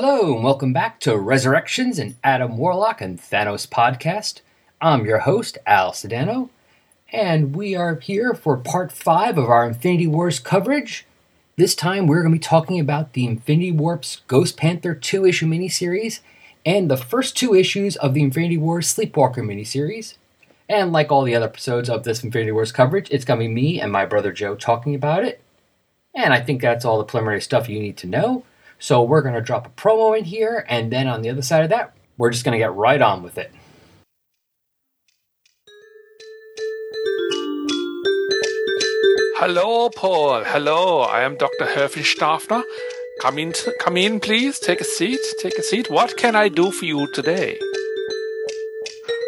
Hello, and welcome back to Resurrections and Adam Warlock and Thanos podcast. I'm your host, Al Sedano, and we are here for part five of our Infinity Wars coverage. This time, we're going to be talking about the Infinity Warps Ghost Panther two issue miniseries and the first two issues of the Infinity Wars Sleepwalker miniseries. And like all the other episodes of this Infinity Wars coverage, it's going to be me and my brother Joe talking about it. And I think that's all the preliminary stuff you need to know. So we're going to drop a promo in here, and then on the other side of that, we're just going to get right on with it. Hello, Paul. Hello, I am Dr. Herfenstaffner. Come in, come in, please. Take a seat. Take a seat. What can I do for you today?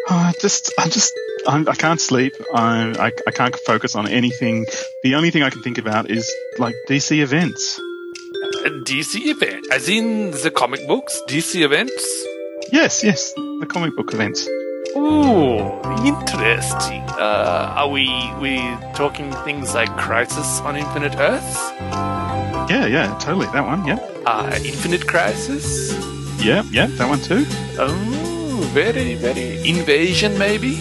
Uh, just, I just, I'm, I can not sleep. I, I, I can't focus on anything. The only thing I can think about is like DC events. A DC event, as in the comic books. DC events. Yes, yes, the comic book events. Ooh, interesting. Uh, are we we talking things like Crisis on Infinite Earths? Yeah, yeah, totally. That one, yeah. Uh, Infinite Crisis? Yeah, yeah, that one too. Oh, very, very. Invasion, maybe?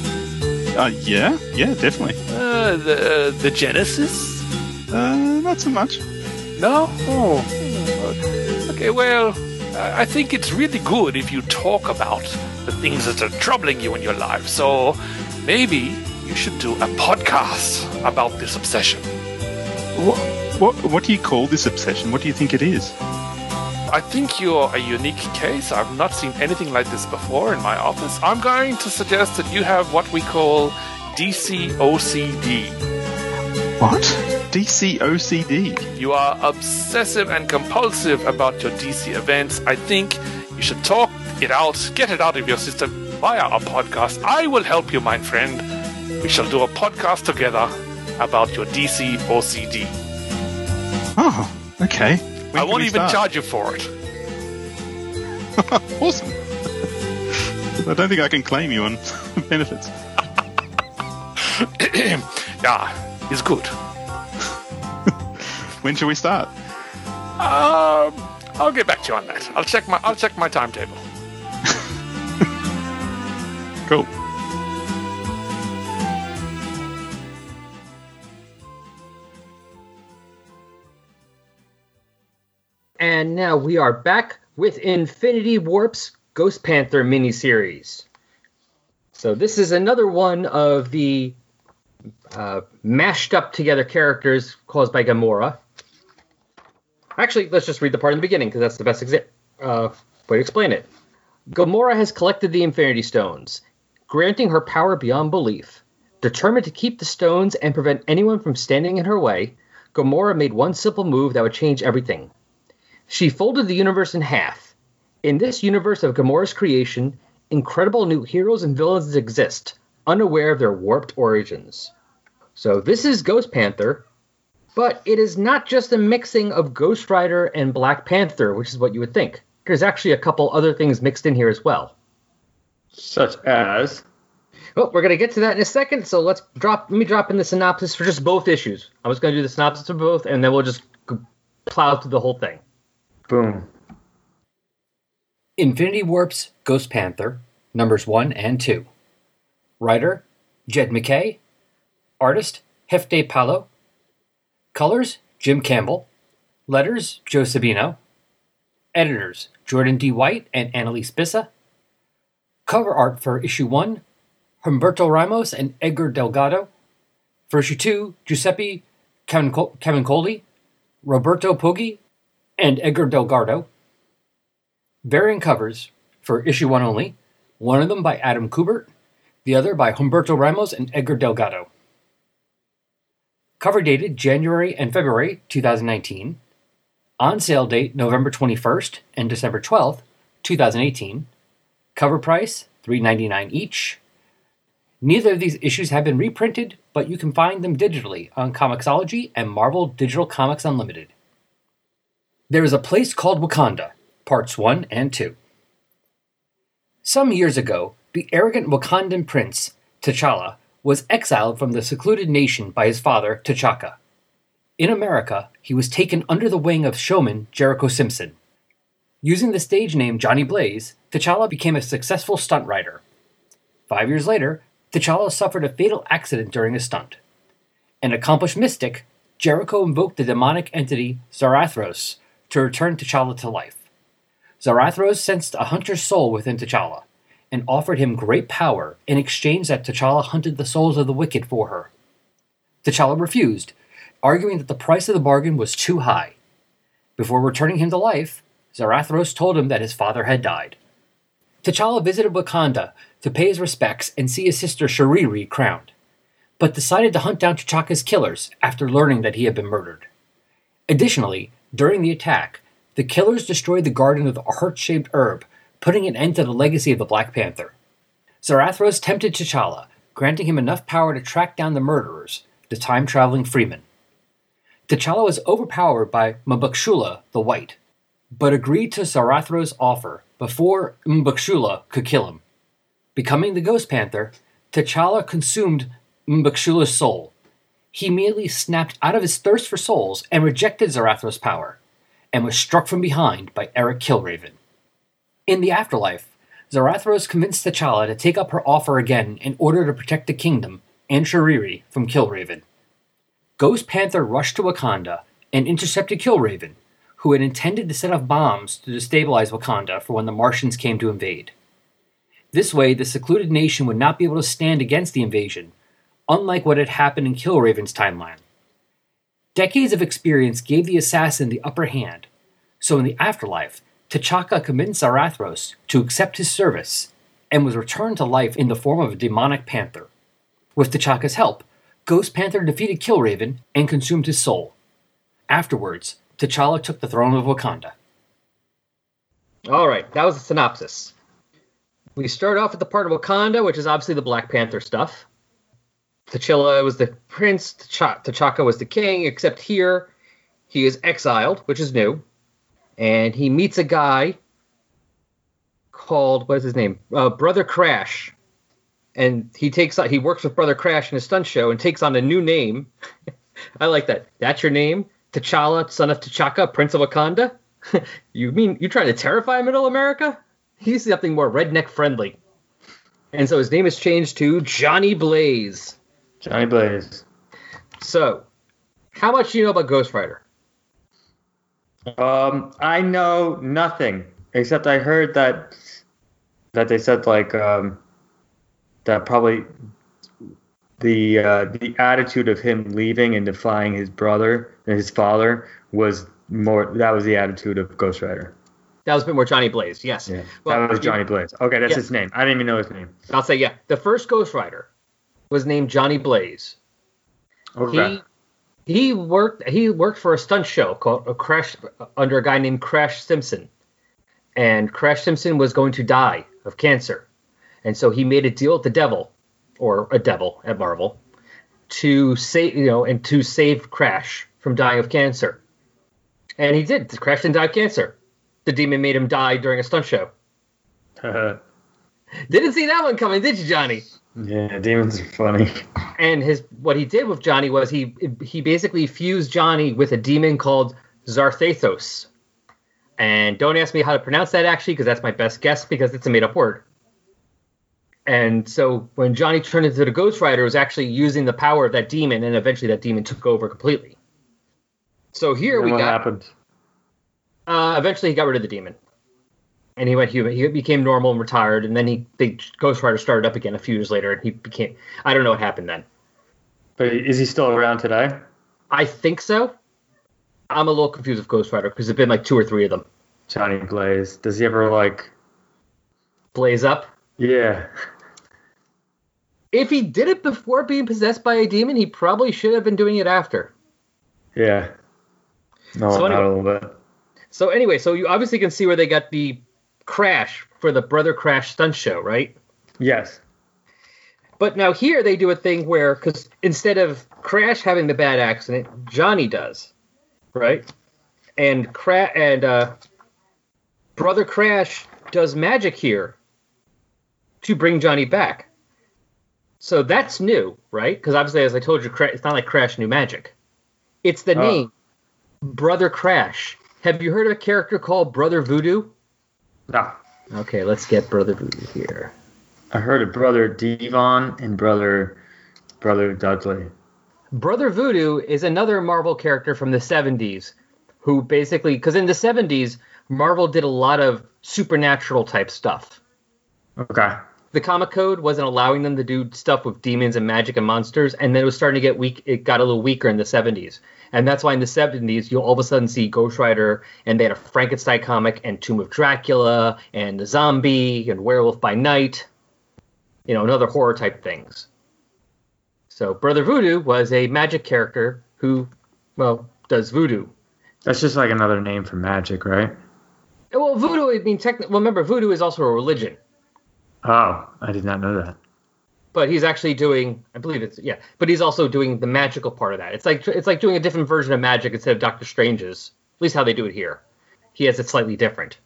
Uh, yeah, yeah, definitely. Uh, the, uh, the Genesis? Uh, not so much. No? Oh. Okay, well, I think it's really good if you talk about the things that are troubling you in your life. So maybe you should do a podcast about this obsession. What, what, what do you call this obsession? What do you think it is? I think you're a unique case. I've not seen anything like this before in my office. I'm going to suggest that you have what we call DC OCD. What? DC OCD? You are obsessive and compulsive about your DC events. I think you should talk it out, get it out of your system via a podcast. I will help you, my friend. We shall do a podcast together about your DC OCD. Oh, ah, okay. When I won't even start? charge you for it. awesome. I don't think I can claim you on benefits. yeah, it's good. When shall we start? Um, I'll get back to you on that. I'll check my I'll check my timetable. cool. And now we are back with Infinity Warp's Ghost Panther miniseries. So this is another one of the uh, mashed up together characters caused by Gamora. Actually, let's just read the part in the beginning because that's the best uh, way to explain it. Gamora has collected the Infinity Stones, granting her power beyond belief. Determined to keep the stones and prevent anyone from standing in her way, Gamora made one simple move that would change everything. She folded the universe in half. In this universe of Gamora's creation, incredible new heroes and villains exist, unaware of their warped origins. So this is Ghost Panther, but it is not just a mixing of Ghost Rider and Black Panther, which is what you would think. There's actually a couple other things mixed in here as well. Such as well, we're gonna get to that in a second. So let's drop. Let me drop in the synopsis for just both issues. I was gonna do the synopsis for both, and then we'll just plow through the whole thing. Boom. Infinity Warps Ghost Panther, numbers 1 and 2. Writer Jed MacKay. Artist Jefte Palo. Colors Jim Campbell. Letters Joe Sabino. Editors Jordan D. White and Annalise Bissa. Cover art for issue 1 Humberto Ramos and Edgar Delgado. For issue 2 Giuseppe Camuncoli, Roberto Poggi, and Edgar Delgado. Variant covers for issue one only, one of them by Adam Kubert, the other by Humberto Ramos and Edgar Delgado. Cover dated January and February 2019. On sale date November 21st and December 12th, 2018. Cover price $3.99 each. Neither of these issues have been reprinted, but you can find them digitally on Comixology and Marvel Digital Comics Unlimited. There is a place called Wakanda, parts 1 and 2. Some years ago, the arrogant Wakandan prince, T'Challa, was exiled from the secluded nation by his father, T'Chaka. In America, he was taken under the wing of showman Jericho Simpson. Using the stage name Johnny Blaze, T'Challa became a successful stunt rider. Five years later, T'Challa suffered a fatal accident during a stunt. An accomplished mystic, Jericho invoked the demonic entity Zarathros to return T'Challa to life. Zarathros sensed a hunter's soul within T'Challa and offered him great power in exchange that T'Challa hunted the souls of the wicked for her. T'Challa refused, arguing that the price of the bargain was too high. Before returning him to life, Zarathros told him that his father had died. T'Challa visited Wakanda to pay his respects and see his sister Shuriri crowned, but decided to hunt down T'Chaka's killers after learning that he had been murdered. Additionally, during the attack, the killers destroyed the garden of the heart shaped herb, putting an end to the legacy of the Black Panther. Zarathros tempted T'Challa, granting him enough power to track down the murderers, the time traveling Freemen. T'Challa was overpowered by Mbakshula the White, but agreed to Zarathros' offer before Mbakshula could kill him. Becoming the Ghost Panther, T'Challa consumed Mbakshula's soul. He immediately snapped out of his thirst for souls and rejected Zarathros' power, and was struck from behind by Eric Killraven. In the afterlife, Zarathros convinced T'Challa to take up her offer again in order to protect the kingdom and Shuriri from Killraven. Ghost Panther rushed to Wakanda and intercepted Killraven, who had intended to set off bombs to destabilize Wakanda for when the Martians came to invade. This way, the secluded nation would not be able to stand against the invasion, unlike what had happened in Killraven's timeline. Decades of experience gave the assassin the upper hand, so in the afterlife, T'Chaka convinced Zarathros to accept his service and was returned to life in the form of a demonic panther. With T'Chaka's help, Ghost Panther defeated Killraven and consumed his soul. Afterwards, T'Challa took the throne of Wakanda. All right, that was the synopsis. We start off with the part of Wakanda, which is obviously the Black Panther stuff. T'Challa was the prince, T'Ch- T'Chaka was the king, except here he is exiled, which is new. And he meets a guy called, what is his name? Uh, Brother Crash. And he takes on, he works with Brother Crash in a stunt show and takes on a new name. I like that. That's your name? T'Challa, son of T'Chaka, Prince of Wakanda? you mean you trying to terrify Middle America? He's something more redneck friendly. And so his name is changed to Johnny Blaze. Johnny Blaze. So, how much do you know about Ghost Rider? Um, I know nothing except I heard that that they said like um, that probably the uh, the attitude of him leaving and defying his brother and his father was more that was the attitude of Ghost Rider. That was a bit more Johnny Blaze, yes. Yeah, Well, that was Johnny Blaze. Okay, that's Yeah. his name. I didn't even know his name. I'll say, yeah. The first Ghost Rider was named Johnny Blaze. Okay. He he worked he worked for a stunt show called a Crash under a guy named Crash Simpson, and Crash Simpson was going to die of cancer, and so he made a deal with the devil, or a devil at Marvel, to save you know and to save Crash from dying of cancer, and he did. Crash didn't die of cancer. The demon made him die during a stunt show. Didn't see that one coming, did you, Johnny? Yeah, demons are funny. and his what he did with Johnny was he he basically fused Johnny with a demon called Zarthathos. And don't ask me how to pronounce that actually, because that's my best guess because it's a made up word. And so when Johnny turned into the Ghost Rider, was actually using the power of that demon, and eventually that demon took over completely. So here we what got. happened? Uh, eventually, he got rid of the demon, and he went human. He became normal and retired, and then he the Ghost Rider started up again a few years later, and he became. I don't know what happened then. But is he still around today? I think so. I'm a little confused with Ghost Rider because there've been like two or three of them. Johnny Blaze. Does he ever like? Blaze up. Yeah. If he did it before being possessed by a demon, he probably should have been doing it after. Yeah. No, So not a little bit. So anyway, so you obviously can see where they got the crash for the Brother Crash stunt show, right? Yes. But now here they do a thing where, because instead of Crash having the bad accident, Johnny does, right? And Cra- and uh, Brother Crash does magic here to bring Johnny back. So that's new, right? Because obviously, as I told you, it's not like Crash knew magic. It's the Oh. name, Brother Crash. Have you heard of a character called Brother Voodoo? No. Okay, let's get Brother Voodoo here. I heard of brother Devon and brother brother Dudley. Brother Voodoo is another Marvel character from the 70s who basically, because in the 70s, Marvel did a lot of supernatural type stuff. Okay. The comic code wasn't allowing them to do stuff with demons and magic and monsters, and then it was starting to get weak. It got a little weaker in the 70s. And that's why in the 70s, you'll all of a sudden see Ghost Rider, and they had a Frankenstein comic, and Tomb of Dracula, and the Zombie, and Werewolf by Night, you know, and other horror type things. So Brother Voodoo was a magic character who, well, does voodoo. That's just like another name for magic, right? Well, voodoo, I mean, technically, well, remember, voodoo is also a religion, Oh, I did not know that. But he's actually doing, I believe it's, yeah, but he's also doing the magical part of that. It's like it's like doing a different version of magic instead of Doctor Strange's, at least how they do it here. He has it slightly different.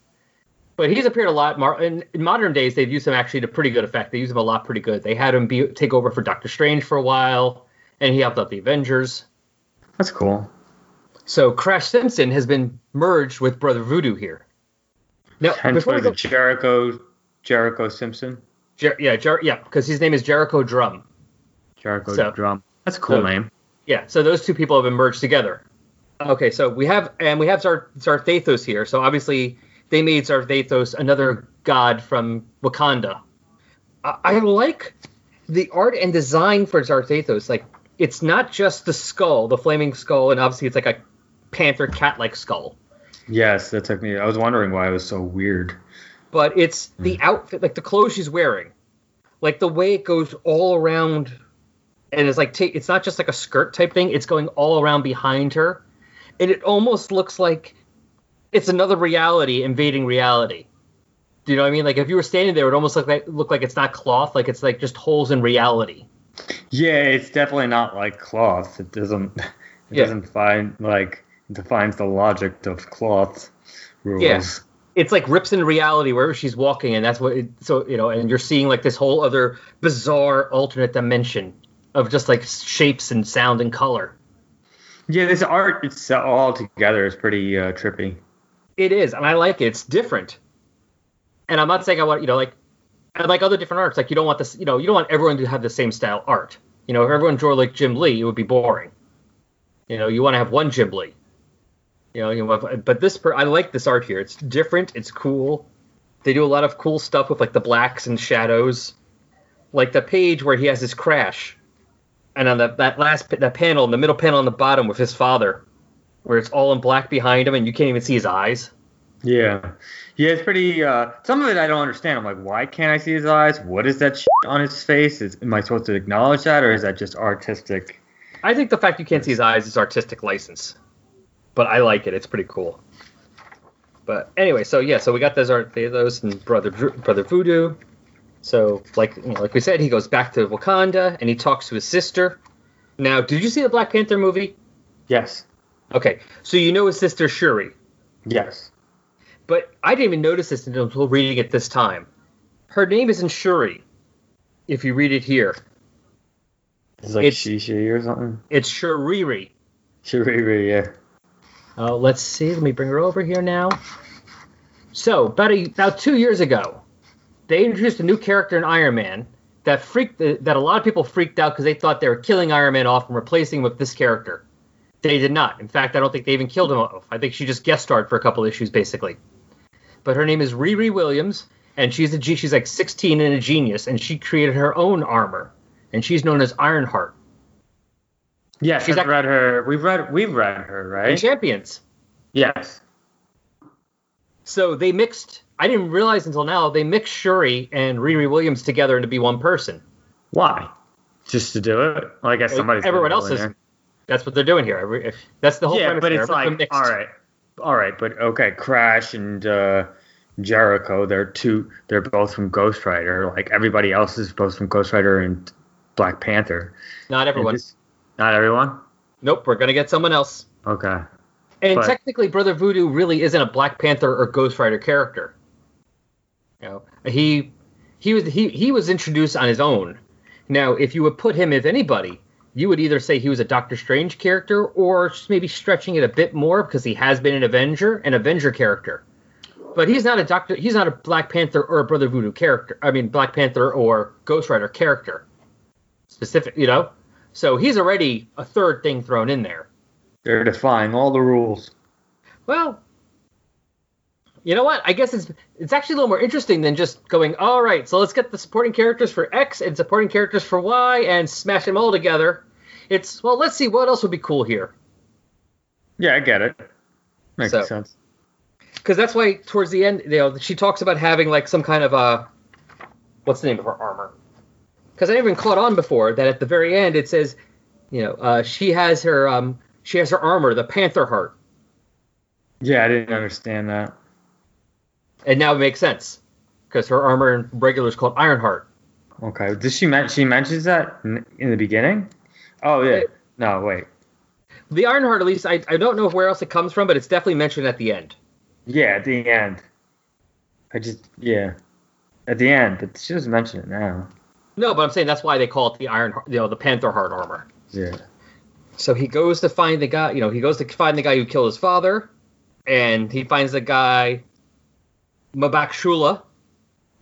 But he's appeared a lot. Mar- in, in modern days, they've used him actually to pretty good effect. They use him a lot pretty good. They had him be take over for Doctor Strange for a while, and he helped out the Avengers. That's cool. So Crash Simpson has been merged with Brother Voodoo here. Now, Hence before we the go, Jericho Jericho Simpson. Jer- yeah, Jer- yeah, because his name is Jericho Drum. Jericho So- Drum. That's a cool so- name. Yeah, so those two people have been merged together. Okay, so we have and we have Zarthathos here. So obviously they made Zarthathos another god from Wakanda. I, I like the art and design for Zarthathos. Like it's not just the skull, the flaming skull, and obviously it's like a panther cat-like skull, Yes, that took me. I was wondering why it was so weird. But it's the mm. outfit, like the clothes she's wearing, like the way it goes all around, and it's like ta- it's not just like a skirt type thing; it's going all around behind her, and it almost looks like it's another reality invading reality. Do you know what I mean? Like if you were standing there, it would almost look like look like it's not cloth, like it's like just holes in reality. Yeah, it's definitely not like cloth. It doesn't. It Yeah. doesn't find like defines the logic of cloth rules. Yeah. It's like rips in reality wherever she's walking, and that's what. It, so you know, and you're seeing like this whole other bizarre alternate dimension of just like shapes and sound and color. Yeah, this art it's all together is pretty uh, trippy. It is, and I like it. It's different. And I'm not saying I want, you know, like I like other different arts. Like you don't want this, you know, you don't want everyone to have the same style art. You know, if everyone drew like Jim Lee, it would be boring. You know, you want to have one Jim Lee. You know, you have, but this, per, I like this art here. It's different. It's cool. They do a lot of cool stuff with like the blacks and shadows, like the page where he has his crash, and on the, that last that panel, the middle panel on the bottom with his father, where it's all in black behind him and you can't even see his eyes. Yeah, yeah, it's pretty. Uh, some of it I don't understand. I'm like, why can't I see his eyes? What is that shit on his face? Is, am I supposed to acknowledge that, or is that just artistic? I think the fact you can't see his eyes is artistic license, but I like it. It's pretty cool. But anyway, so yeah, so we got those art those and brother brother Voodoo. So like you know, like we said, he goes back to Wakanda and he talks to his sister. Now, did you see the Black Panther movie? Yes, Okay, so you know his sister Shuri, yes. but I didn't even notice this until reading it this time. Her name isn't Shuri. If you read it here, It's like It's- Shishi or something. it's Shuriri. Shiriri, yeah. Uh, let's see. Let me bring her over here now. So about a, about two years ago, they introduced a new character in Iron Man that freaked that a lot of people freaked out because they thought they were killing Iron Man off and replacing him with this character. They did not. In fact, I don't think they even killed him off. I think she just guest starred for a couple issues, basically. But her name is Riri Williams, and she's a She's like 16 and a genius, and she created her own armor, and she's known as Ironheart. Yes, She's I've read her. We've read. We've read her, right? Champions. Yes. So they mixed. I didn't realize until now they mixed Shuri and Riri Williams together to be one person. Why? Just to do it? Well, I guess Like, somebody's. everyone else is- there. That's what they're doing here. Every- if- That's the whole Yeah, but it's like, all right, all right, but okay, Crash and uh, Jericho, they're two. They're both from Ghost Rider. Like everybody else is both from Ghost Rider and Black Panther. Not everyone. This- not everyone. Nope, we're gonna get someone else. Okay. And But- technically, Brother Voodoo really isn't a Black Panther or Ghost Rider character. You know, he he was he he was introduced on his own. Now, if you would put him, if anybody, you would either say he was a Doctor Strange character or just maybe stretching it a bit more because he has been an Avenger, an Avenger character. But he's not a Doctor. He's not a Black Panther or a Brother Voodoo character. I mean, Black Panther or Ghost Rider character. Specific, you know. So he's already a third thing thrown in there. They're defying all the rules. Well, you know what? I guess it's it's actually a little more interesting than just going, all right, so let's get the supporting characters for X and supporting characters for Y and smash them all together. It's well, let's see what else would be cool here. Yeah, I get it. Makes So- sense. Because that's why towards the end, you know, she talks about having like some kind of uh what's the name of her armor? Because I haven't even caught on before that at the very end it says, you know, uh, she has her um she has her armor, the Panther heart, Yeah, I didn't understand that. and now it makes sense because her armor in regular is called Ironheart. Okay. Does she men- she mentions that in, in the beginning? Oh yeah. No, wait. The Ironheart, at least, I, I don't know where else it comes from, but it's definitely mentioned at the end. Yeah, at the end. I just yeah. At the end, but she doesn't mention it now. No, but I'm saying that's why they call it the Iron, you know, the Panther Heart armor. Yeah. So he goes to find the guy, you know, he goes to find the guy who killed his father, and he finds the guy, Mabak Shula,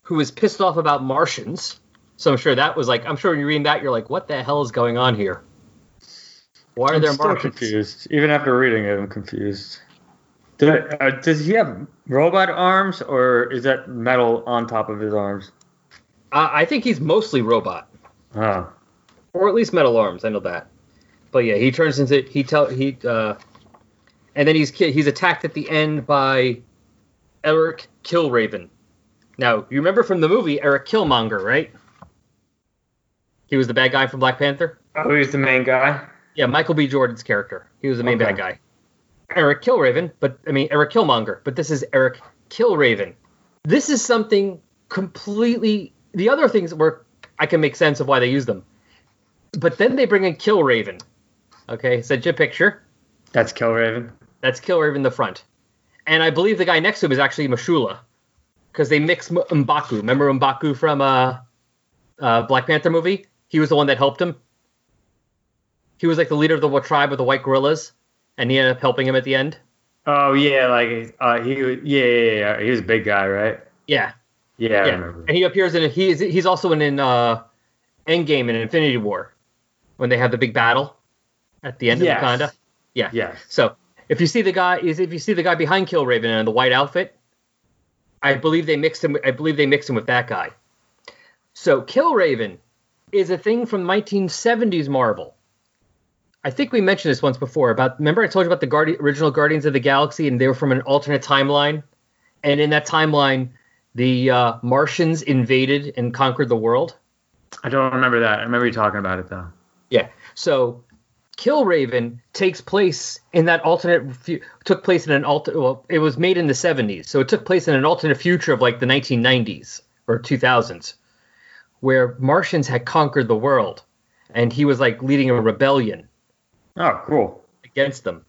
who is pissed off about Martians. So I'm sure that was like, I'm sure when you're reading that, you're like, what the hell is going on here? Why are I'm there still Martians? confused. Even after reading it, I'm confused. Do, uh, does he have robot arms, or is that metal on top of his arms? Uh, I think he's mostly robot, Oh, or at least metal arms. I know that. But yeah, he turns into he tell he uh, and then he's ki- he's attacked at the end by Eric Killraven. Now you remember from the movie Eric Killmonger, right? He was the bad guy from Black Panther. oh, he's the main guy. Yeah, Michael B. Jordan's character. He was the main Okay. bad guy. Eric Killraven, but I mean Eric Killmonger, but this is Eric Killraven. This is something completely. The other things were I can make sense of why they use them, but then they bring in Killraven. Okay, sent you a picture. That's Killraven. That's Killraven in the front, and I believe the guy next to him is actually Mashula, because they mix M- M'Baku. Remember M'Baku from uh, uh, Black Panther movie? He was the one that helped him. He was like the leader of the tribe of the white gorillas, and he ended up helping him at the end. Oh yeah, like uh, he. Yeah, yeah, yeah. He was a big guy, right? Yeah, Yeah, I yeah. remember. And he appears in he's he's also in, in uh, Endgame and Infinity War when they have the big battle at the end Yes. of Wakanda. Yeah. yeah. So if you see the guy is if you see the guy behind Killraven in the white outfit, I believe they mixed him. I believe they mixed him with that guy. So Killraven is a thing from 1970s Marvel. I think we mentioned this once before about. Remember, I told you about the Guardi- original Guardians of the Galaxy, and they were from an alternate timeline. And in that timeline, the uh, Martians invaded and conquered the world. I don't remember that. I remember you talking about it though. Yeah. So Killraven takes place in that alternate fu- took place in an alter well it was made in the 70s. So it took place in an alternate future of like the 1990s or 2000s where Martians had conquered the world and he was like leading a rebellion Oh, cool. against them.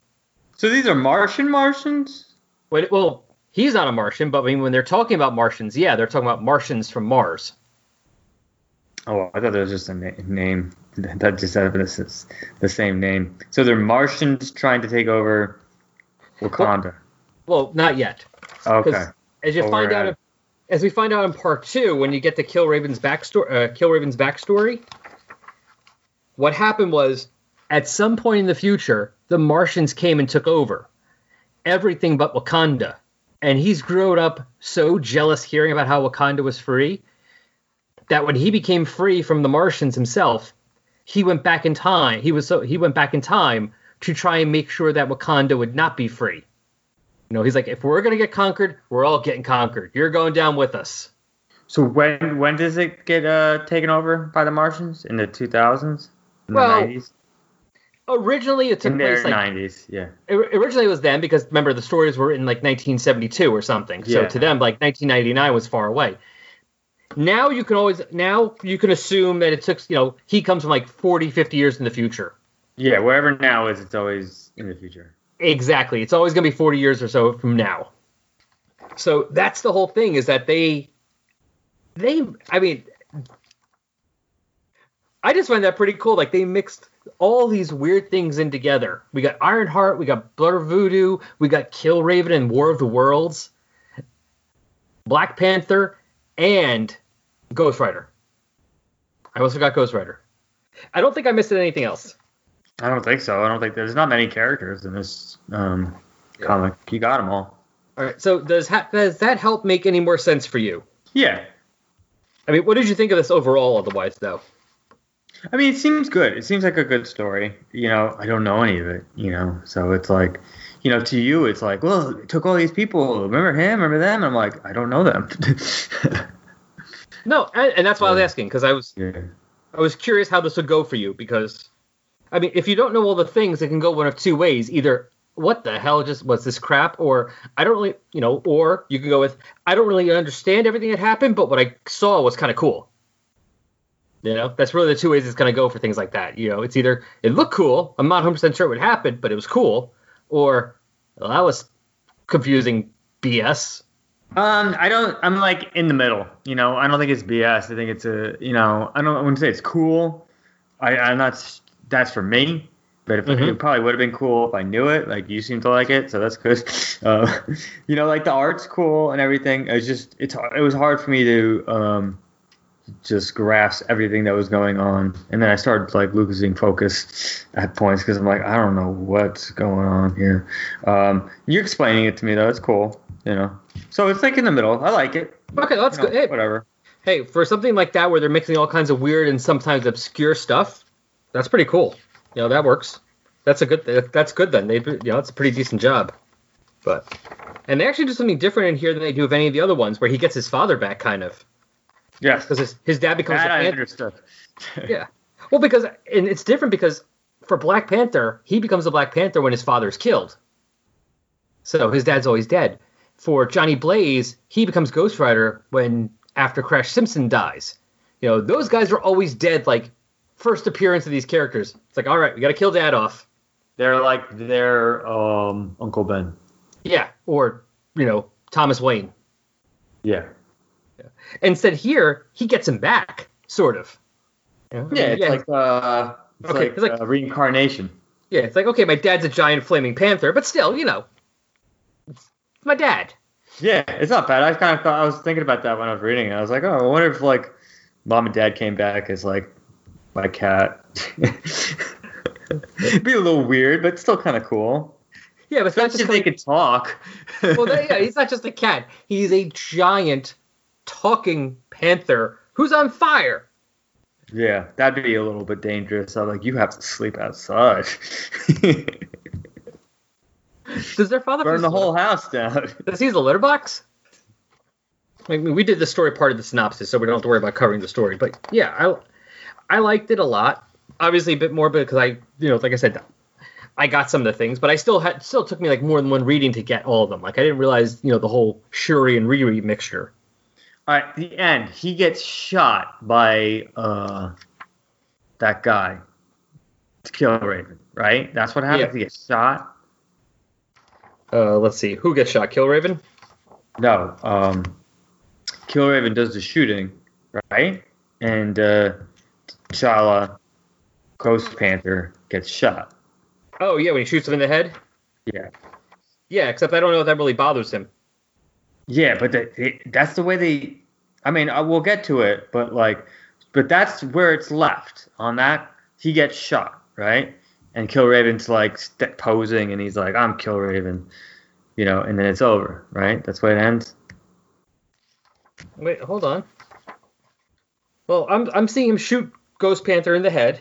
So these are Martian Martians? When, well, he's not a Martian, but I mean when they're talking about Martians, yeah, they're talking about Martians from Mars. Oh, I thought that was just a na- name. That just had this is the same name. So they're Martians trying to take over Wakanda. Well, not yet. Okay. as you Well, find out, as we find out in part two, when you get to Killraven's backstory, uh, Killraven's backstory, what happened was, at some point in the future, the Martians came and took over everything but Wakanda, and he's grown up so jealous hearing about how Wakanda was free that when he became free from the Martians himself, he went back in time. He was so he went back in time to try and make sure that Wakanda would not be free. You know, he's like, if we're gonna get conquered, we're all getting conquered. You're going down with us. So when when does it get uh, taken over by the Martians? In the 2000s? In Well, the 90s? Originally, it took In their place like 90s, yeah. originally it was then because remember the stories were in like 1972 or something. So Yeah. to them, like 1999 was far away. Now you can always now you can assume that it took you know he comes from like 40, 50 years in the future. Yeah, wherever now is, it's always in the future. Exactly. It's always going to be 40 years or so from now. So that's the whole thing is that they they I mean I just find that pretty cool like they mixed all these weird things in together. We got Ironheart, we got Blood of Voodoo, we got Killraven and War of the Worlds, Black Panther, and Ghost Rider. I also got Ghost Rider. I don't think I missed anything else. I don't think so. I don't think there's not many characters in this um, comic. You got them all. All right. So does ha- does that help make any more sense for you? Yeah. I mean, what did you think of this overall? Otherwise, though. I mean, it seems good. It seems like a good story. You know, I don't know any of it. You know, so it's like, you know, to you, it's like, well, it took all these people. Remember him? Remember them? I'm like, I don't know them. No, and, and that's why I was asking because I was yeah. I was curious how this would go for you because, I mean, if you don't know all the things, it can go one of two ways. Either what the hell just was this crap, or I don't really, you know, or you can go with I don't really understand everything that happened, but what I saw was kind of cool. You know, that's really the two ways it's going to go for things like that. You know, it's either it looked cool, I'm not 100 percent sure what happened, but it was cool, or well, that was confusing BS. Um, I don't. I'm like in the middle. You know, I don't think it's BS. I think it's a. You know, I don't. I wouldn't say it's cool. I, I'm not. That's for me. But if Mhm. it probably would have been cool if I knew it. Like you seem to like it, so that's good. Uh, you know, like the art's cool and everything. It's just it's it was hard for me to um just grasp everything that was going on, and then I started like losing focus at points because I'm like I don't know what's going on here. Um, you're explaining it to me though. It's cool. You know, so it's like in the middle. I like it. Okay, that's You know, good. Hey, Whatever. hey, for something like that where they're mixing all kinds of weird and sometimes obscure stuff, that's pretty cool. You know, that works. That's a good. That's good then. They, you know, it's a pretty decent job. But, and they actually do something different in here than they do of any of the other ones, where he gets his father back, kind of, Yes. because his, his dad becomes That a I Panther. understood. Yeah. Well, because and it's different because for Black Panther, he becomes a Black Panther when his father's killed. So his dad's always dead. For Johnny Blaze, he becomes Ghost Rider when after Crash Simpson dies. You know, those guys are always dead. Like first appearance of these characters, it's like, all right, we got to kill Dad off. They're like their um, Uncle Ben. Yeah, or you know, Thomas Wayne. Yeah. Instead, here he gets him back, sort of. You know? Yeah, it's like uh, it's Okay, like, it's like- uh, reincarnation. Yeah, it's like okay, my dad's a giant flaming panther, but still, you know, it's my dad. Yeah, it's not bad. I kind of thought I was thinking about that when I was reading it. I was like, oh, I wonder if like mom and dad came back as like my cat. It'd be a little weird, but still kind of cool. Yeah, but not Especially just if they could talk. well, that- yeah, he's not just a cat. He's a giant talking panther who's on fire. yeah, that'd be a little bit dangerous. I'm like, you have to sleep outside. Does their father Burn the whole litter- house down. Does he use a litter box? I mean, we did the story part of the synopsis, so we don't have to worry about covering the story. But yeah, I I liked it a lot. Obviously, a bit more because I, you know, like I said, I got some of the things, but I still had still took me like more than one reading to get all of them. Like I didn't realize, you know, the whole Shuri and Riri mixture. All right, the end. He gets shot by uh, that guy to kill Raven, right? That's what happens. Yeah. He gets shot. Uh, let's see, who gets shot? Kill Raven. No, um, Killraven does the shooting, right? And uh, T'Challa, Ghost Panther, gets shot. Oh yeah, when he shoots him in the head. Yeah. Yeah, except I don't know if that really bothers him. Yeah, but the, it, that's the way they. I mean, I will get to it, but like, but that's where it's left. On that, he gets shot, right? And Killraven's like st- posing, and he's like, "I'm Killraven," you know, and then it's over, right? That's where it ends. Wait, hold on. Well, I'm I'm seeing him shoot Ghost Panther in the head,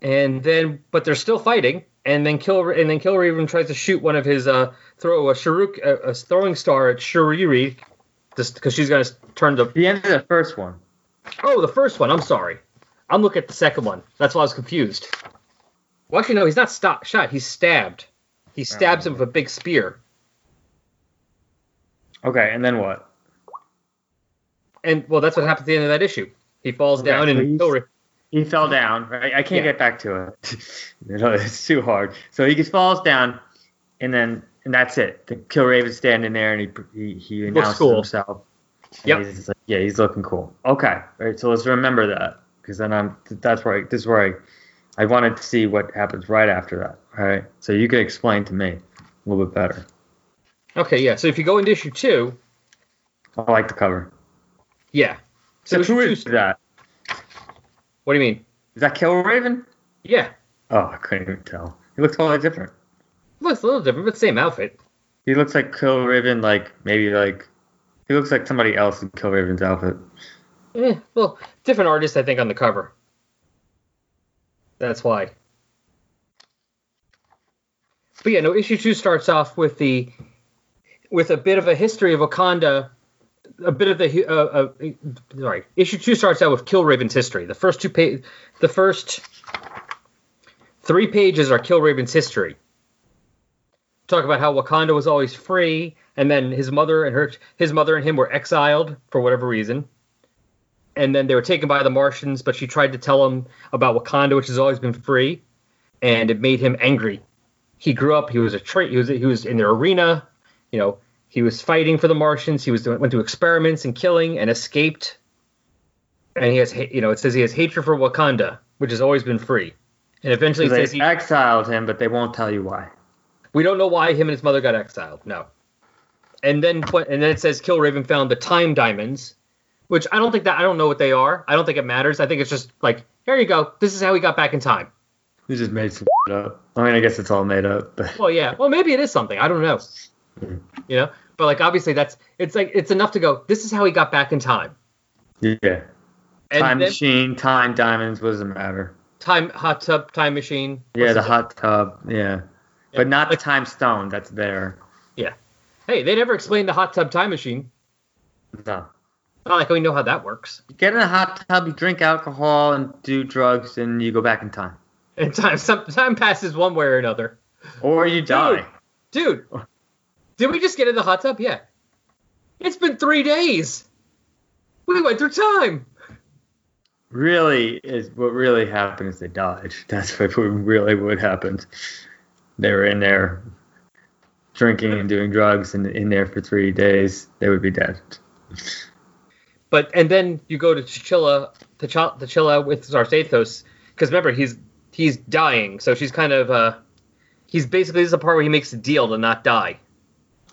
and then but they're still fighting, and then kill and then Kill Raven tries to shoot one of his uh throw a shuriken, a throwing star at Shuriri, just because she's gonna turn the The end of the first one. oh the first one. I'm sorry, I'm looking at the second one. That's why I was confused. Well, actually, no, he's not stop, shot. He's stabbed. He stabs him with a big spear, Okay, and then what? and well, that's what happens at the end of that issue. He falls Okay, down and Kill He fell down. Right? I can't Yeah. get back to it. you know, it's too hard. So he just falls down, and then and that's it. The Kill Raven's standing there, and he he, he announces cool. himself. Yep. He's like, yeah, he's looking cool. Okay. All right. So let's remember that because then I'm that's where I, this is where I I wanted to see what happens right after that. All right. So you can explain to me a little bit better. Okay, yeah. So if you go into issue two, I like the cover. yeah. So issue who two- that? What do you mean? Is that Kill Raven? Yeah, Oh, I couldn't even tell. He looks totally different. looks a little different, but same outfit. He looks like Kill Raven, like maybe like he looks like somebody else in Kill Raven's outfit. Eh, well, different artist, I think, on the cover. That's why. But yeah, no. Issue two starts off with the with a bit of a history of Wakanda. A bit of the uh, uh, sorry. Issue two starts out with Kill Raven's history. The first two pa- the first three pages are Kill Raven's history. Talk about how Wakanda was always free, and then his mother and her his mother and him were exiled for whatever reason and then they were taken by the Martians, but she tried to tell him about Wakanda, which has always been free, and it made him angry. He grew up. He was a tra- he was he was in the arena. You know, he was fighting for the Martians. He was went through experiments and killing and escaped. And he has you know it says he has hatred for Wakanda, which has always been free. And eventually They says he, exiled him, but they won't tell you why. we don't know why him and his mother got exiled. No. And then and then it says Killraven found the time diamonds, which I don't think that I don't know what they are. I don't think it matters. I think it's just like here you go. This is how he got back in time. He just made some up. I mean, I guess it's all made up, but Well, yeah. Well, maybe it is something. I don't know. Hmm. You know, but like obviously that's it's like it's enough to go. This is how he got back in time. yeah. And time then machine, time diamonds, what does it matter? time hot tub time machine. Yeah, the hot tub. Yeah. Yeah. But not the time stone that's there. Yeah. Hey, they never explained the hot tub time machine. No. Not like we know how that works. You get in a hot tub, you drink alcohol and do drugs, and you go back in time. And time some time passes one way or another. Or you die. Dude, did we just get in the hot tub? Yeah. It's been three days. We went through time. Really, is what really happened is they died. That's what really what happened. They were in there drinking and doing drugs and in there for three days. They would be dead. But and then you go to T'Challa, T'Challa, with Zarthethos, because remember he's he's dying, so she's kind of uh, he's basically this is the part where he makes a deal to not die.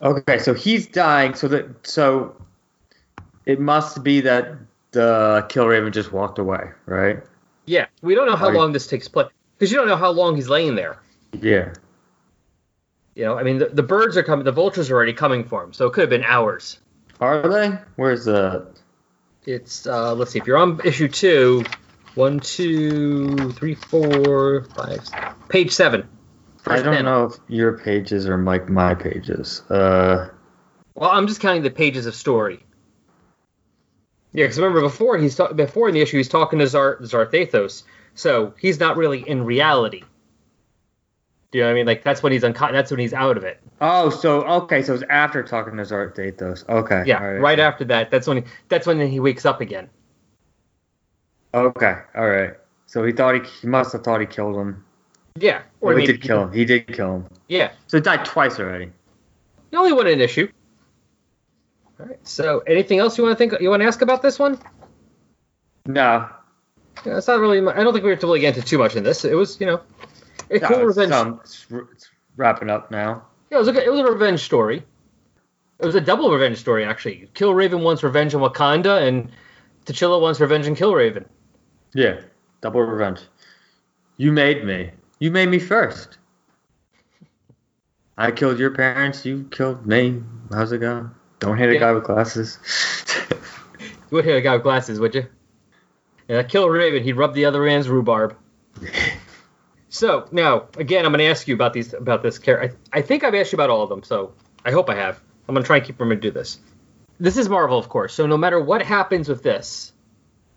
Okay, so he's dying. So that so it must be that the Kill Raven just walked away, right? Yeah, we don't know how long this takes place because you don't know how long he's laying there. Yeah. You know, I mean the, the birds are coming, the vultures are already coming for him, so it could have been hours. Are they? Where's the? It's uh, let's see, if you're on issue two, one, two, three, four, five, page seven. I don't panel. know if your pages are like my pages. Uh, Well, I'm just counting the pages of story. Yeah, because remember before he's ta- before in the issue he's talking to Zar- Zarthethos, so he's not really in reality. Do you know what I mean? Like that's when he's unco- that's when he's out of it. oh, so okay, so it's after talking to Zart Dathos. Okay. Yeah, right. after that, that's when he, that's when he wakes up again. Okay, all right. So he thought he, he must have thought he killed him. Yeah, Or he did kill him. He did kill him. Yeah, So he died twice already. he only won an issue. All right. So, anything else you want to think you want to ask about this one? No. Yeah, it's not really. I don't think we have to really get into too much in this. It was, you know, a no, cool it's, revenge. um, it's, it's wrapping up now. Yeah, it was a it was a revenge story. It was a double revenge story actually. Kill Raven wants revenge on Wakanda, and T'Challa wants revenge on Kill Raven. Yeah. Double revenge. You made me. You made me first. I killed your parents. You killed me. How's it going? Don't hit a Yeah. guy with glasses. You would hit a guy with glasses, would you? Yeah, Kill Raven. He'd rub the other man's rhubarb. so now, again, I'm going to ask you about these about this character. I, I think I've asked you about all of them, so I hope I have. I'm going to try and keep remembering to do this. This is Marvel, of course. So no matter what happens with this,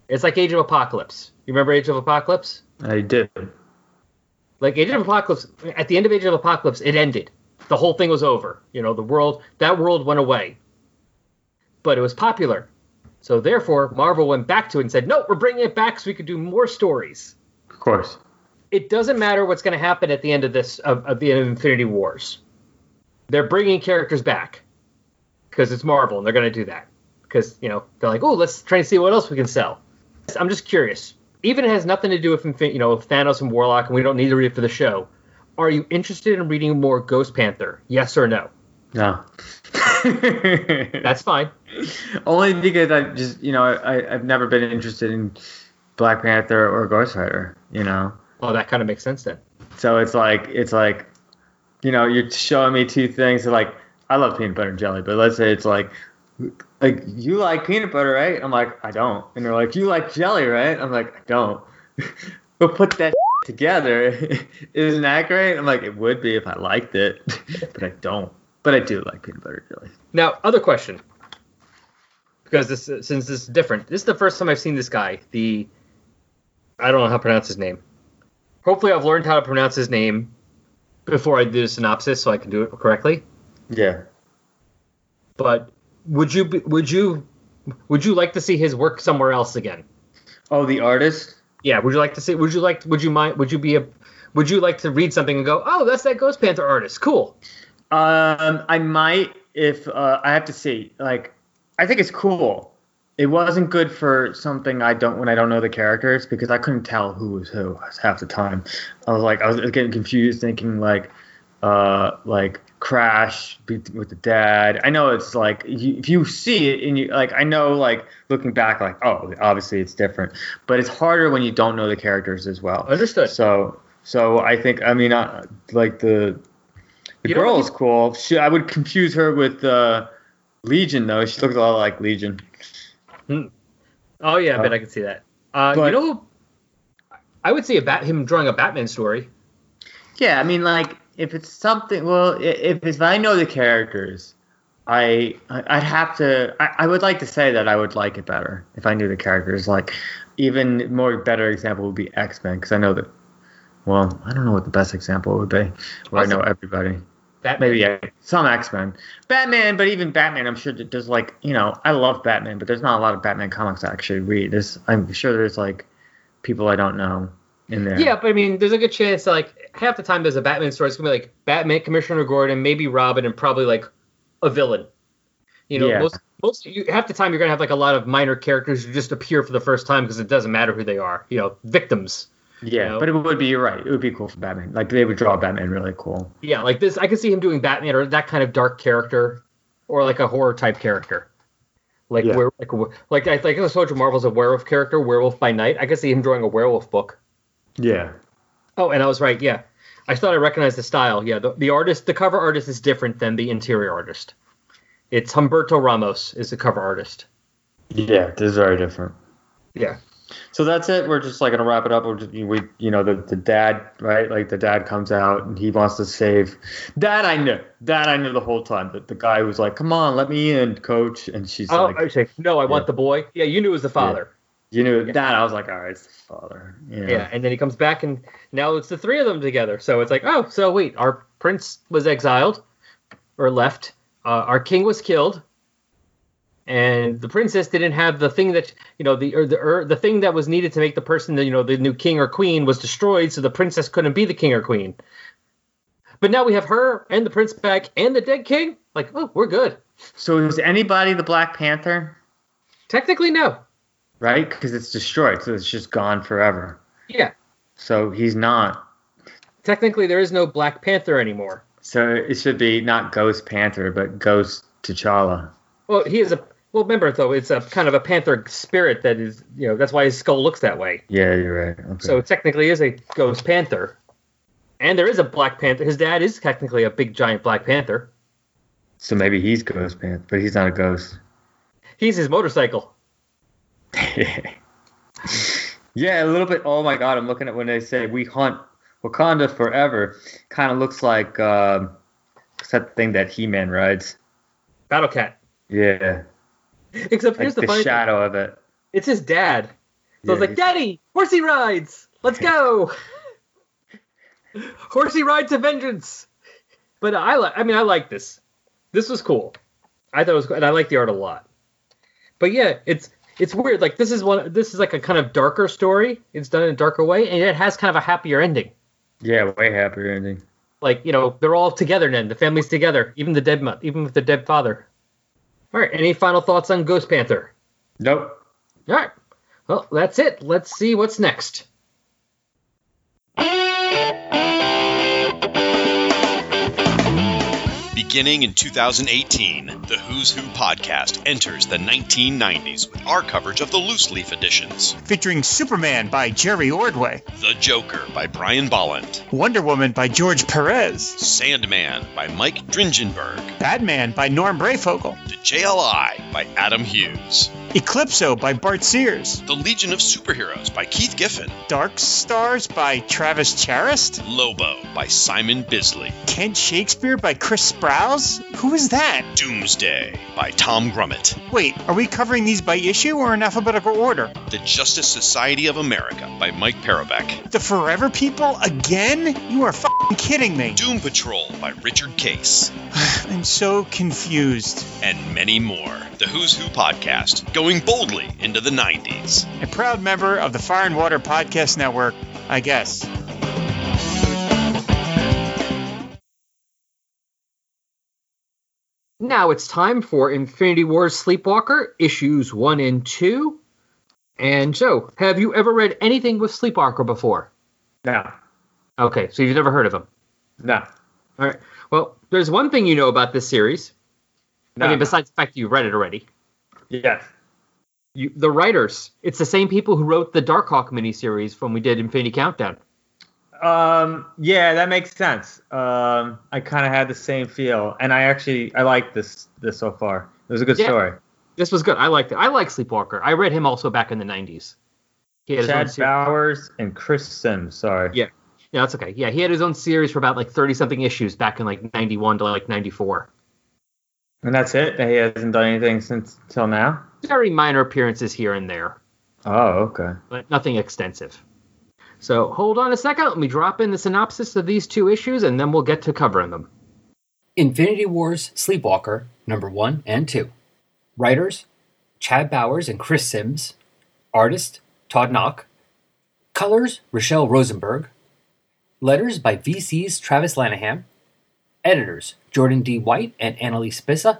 it's like Age of Apocalypse. You remember Age of Apocalypse? I did. Like Age of Apocalypse at the end of Age of Apocalypse it ended. The whole thing was over. You know, the world that world went away. But it was popular. So therefore Marvel went back to it and said, "No, we're bringing it back so we could do more stories." Of course. It doesn't matter what's going to happen at the end of this of, of the end of Infinity Wars. They're bringing characters back because it's Marvel and they're going to do that because, you know, they're like, "Oh, let's try and see what else we can sell." I'm just curious. Even it has nothing to do with Infin- you know Thanos and Warlock, and we don't need to read it for the show. Are you interested in reading more Ghost Panther? Yes or no? No. That's fine. Only because I just, you know, I, I've never been interested in Black Panther or Ghost Rider, you know. Well, that kind of makes sense then. So it's like, it's like, you know, you're showing me two things. Like, I love peanut butter and jelly, but let's say it's like, like you like peanut butter, right? I'm like, I don't. And they're like, you like jelly, right? I'm like, I don't. but put that together. Isn't that great? I'm like, it would be if I liked it, but I don't. But I do like peanut butter jelly. Now, other question. Because this, uh, since this is different, this is the first time I've seen this guy. The, I don't know how to pronounce his name. Hopefully, I've learned how to pronounce his name before I do the synopsis, so I can do it correctly. Yeah. But would you be, would you would you like to see his work somewhere else again? Oh, the artist? Yeah. Would you like to see? Would you like? Would you mind? Would you be a? Would you like to read something and go, oh, that's that Ghost Panther artist. Cool. Um, I might if uh, I have to see. Like, I think it's cool. It wasn't good for something I don't when I don't know the characters because I couldn't tell who was who half the time. I was like, I was getting confused, thinking like, uh, like Crash with the dad. I know it's like if you see it and you like, I know like looking back, like, oh, obviously it's different, but it's harder when you don't know the characters as well. Understood. So, so I think I mean, uh, like the the You girl is cool. She, I would confuse her with uh, Legion though. She looks a lot like Legion. Oh yeah, I bet Uh, I can see that. Uh, but- you know, I would see a bat him drawing a Batman story. Yeah, I mean, like if it's something. Well, if if I know the characters, I I'd have to. I, I would like to say that I would like it better if I knew the characters. Like even more better example would be X Men because I know that. Well, I don't know what the best example would be where I know everybody. Batman. Maybe yeah, some X Men, Batman, but even Batman, I'm sure that there's like you know I love Batman, but there's not a lot of Batman comics I actually read. There's I'm sure there's like people I don't know in there. Yeah, but I mean, there's a good chance. Like half the time, there's a Batman story. It's gonna be like Batman, Commissioner Gordon, maybe Robin, and probably like a villain. You know, Yeah. most most you, half the time you're gonna have like a lot of minor characters who just appear for the first time because it doesn't matter who they are. You know, victims. yeah, you know? but it would be you're right. It would be cool for Batman. Like they would draw Batman really cool. Yeah, like this. I can see him doing Batman or that kind of dark character, or like a horror type character. Like Yeah. where like like I think I told you Marvel's a werewolf character, Werewolf by Night. I could see him drawing a werewolf book. Yeah, Oh, and I was right. Yeah, I thought I recognized the style. Yeah, the, the artist, the cover artist is different than the interior artist. It's Humberto Ramos is the cover artist. yeah, this is very different. Yeah. So that's it. We're just like gonna wrap it up. Just, we, you know, the the dad, right? Like the dad comes out and he wants to save. Dad, I knew. Dad, I knew the whole time that the guy was like, "Come on, let me in, coach." And she's Oh, like, I no. I want the boy. Yeah, you knew it was the father. "You knew that I was like, "All right, it's the father." You know? Yeah. and then he comes back and now it's the three of them together. So it's like, oh, so wait, our prince was exiled or left. Uh, our king was killed. And the princess didn't have the thing that you know the or the or the thing that was needed to make the person that you know the new king or queen was destroyed, so the princess couldn't be the king or queen. But now we have her and the prince back and the dead king. Like, oh, we're good. So is anybody the Black Panther? Technically, no. Right? Because it's destroyed, so it's just gone forever. Yeah, So he's not. technically there is no Black Panther anymore. So it should be not Ghost Panther, but Ghost T'Challa. Well, he is a well. Remember though, it's a kind of a panther spirit that is, you know, that's why his skull looks that way. Yeah, you're right. Okay. So it technically is a ghost panther, and there is a black panther. His dad is technically a big giant black panther. so maybe he's Ghost Panther, but he's not a ghost. He's his motorcycle. yeah, a little bit. Oh my god, I'm looking at when they say we hunt Wakanda forever. Kind of looks like um, what's that thing that He-Man rides. Battle Cat. Yeah, Except like here's the, the, funny thing. shadow of it. It's his dad. So I was Yeah, like, Daddy, horsey rides. Let's go. horsey ride to vengeance. But I like. I mean, I like this. This was cool. I thought it was, and I like the art a lot. But yeah, it's it's weird. Like this is one. This is like a kind of darker story. It's done in a darker way, and it has kind of a happier ending. Yeah, way happier ending. Like you know, they're all together then. The family's together. Even the dead, even with the dead father. All right. Any final thoughts on Ghost Panther? Nope. All right. Well, that's it. Let's see what's next. Beginning in 2018, the Who's Who podcast enters the 1990s with our coverage of the loose leaf editions. featuring Superman by Jerry Ordway, The Joker by Brian Bolland, Wonder Woman by George Perez, Sandman by Mike Dringenberg, Batman by Norm Breyfogle, The JLI by Adam Hughes, Eclipso by Bart Sears, The Legion of Superheroes by Keith Giffen, Dark Stars by Travis Charest, Lobo by Simon Bisley, Kent Shakespeare by Chris Sprouse? Who is that? Doomsday by Tom Grummett, Wait, are we covering these by issue or in alphabetical order? The Justice Society of America by Mike Parobeck, The Forever People again? You are f***ing kidding me. Doom Patrol by Richard Case, I'm so confused. and many more. The Who's Who podcast, going boldly into the 90s. A proud member of the Fire and Water Podcast Network, I guess. Now it's time for Infinity Wars Sleepwalker, issues one and two. And Joe, have you ever read anything with Sleepwalker before? No. Okay, so you've never heard of him. No. All right. Well, there's one thing you know about this series. No. I mean, besides the fact that you read it already. yes. You, the writers, it's the same people who wrote the Darkhawk miniseries when we did Infinity Countdown. Um, yeah, that makes sense. Um, I kind of had the same feel, and I actually I like this this so far. It was a good Yeah. story. This was good. I liked it. I like Sleepwalker. I read him also back in the 90s. He had his own Chad. Bowers and Chris Sims. Sorry. Yeah. Yeah, that's okay. Yeah, he had his own series for about like 30 something issues back in like 91 to like 94. And that's it. He hasn't done anything since till now. Very minor appearances here and there, Oh, okay. but nothing extensive. So hold on a second. Let me drop in the synopsis of these two issues and then we'll get to covering them. Infinity Wars Sleepwalker, number 1 and 2. Writers Chad Bowers and Chris Sims. Artist Todd Nauck. Colors Rachelle Rosenberg. Letters by VC's Travis Lanham. Editors Jordan D. White and Annalise Spissa.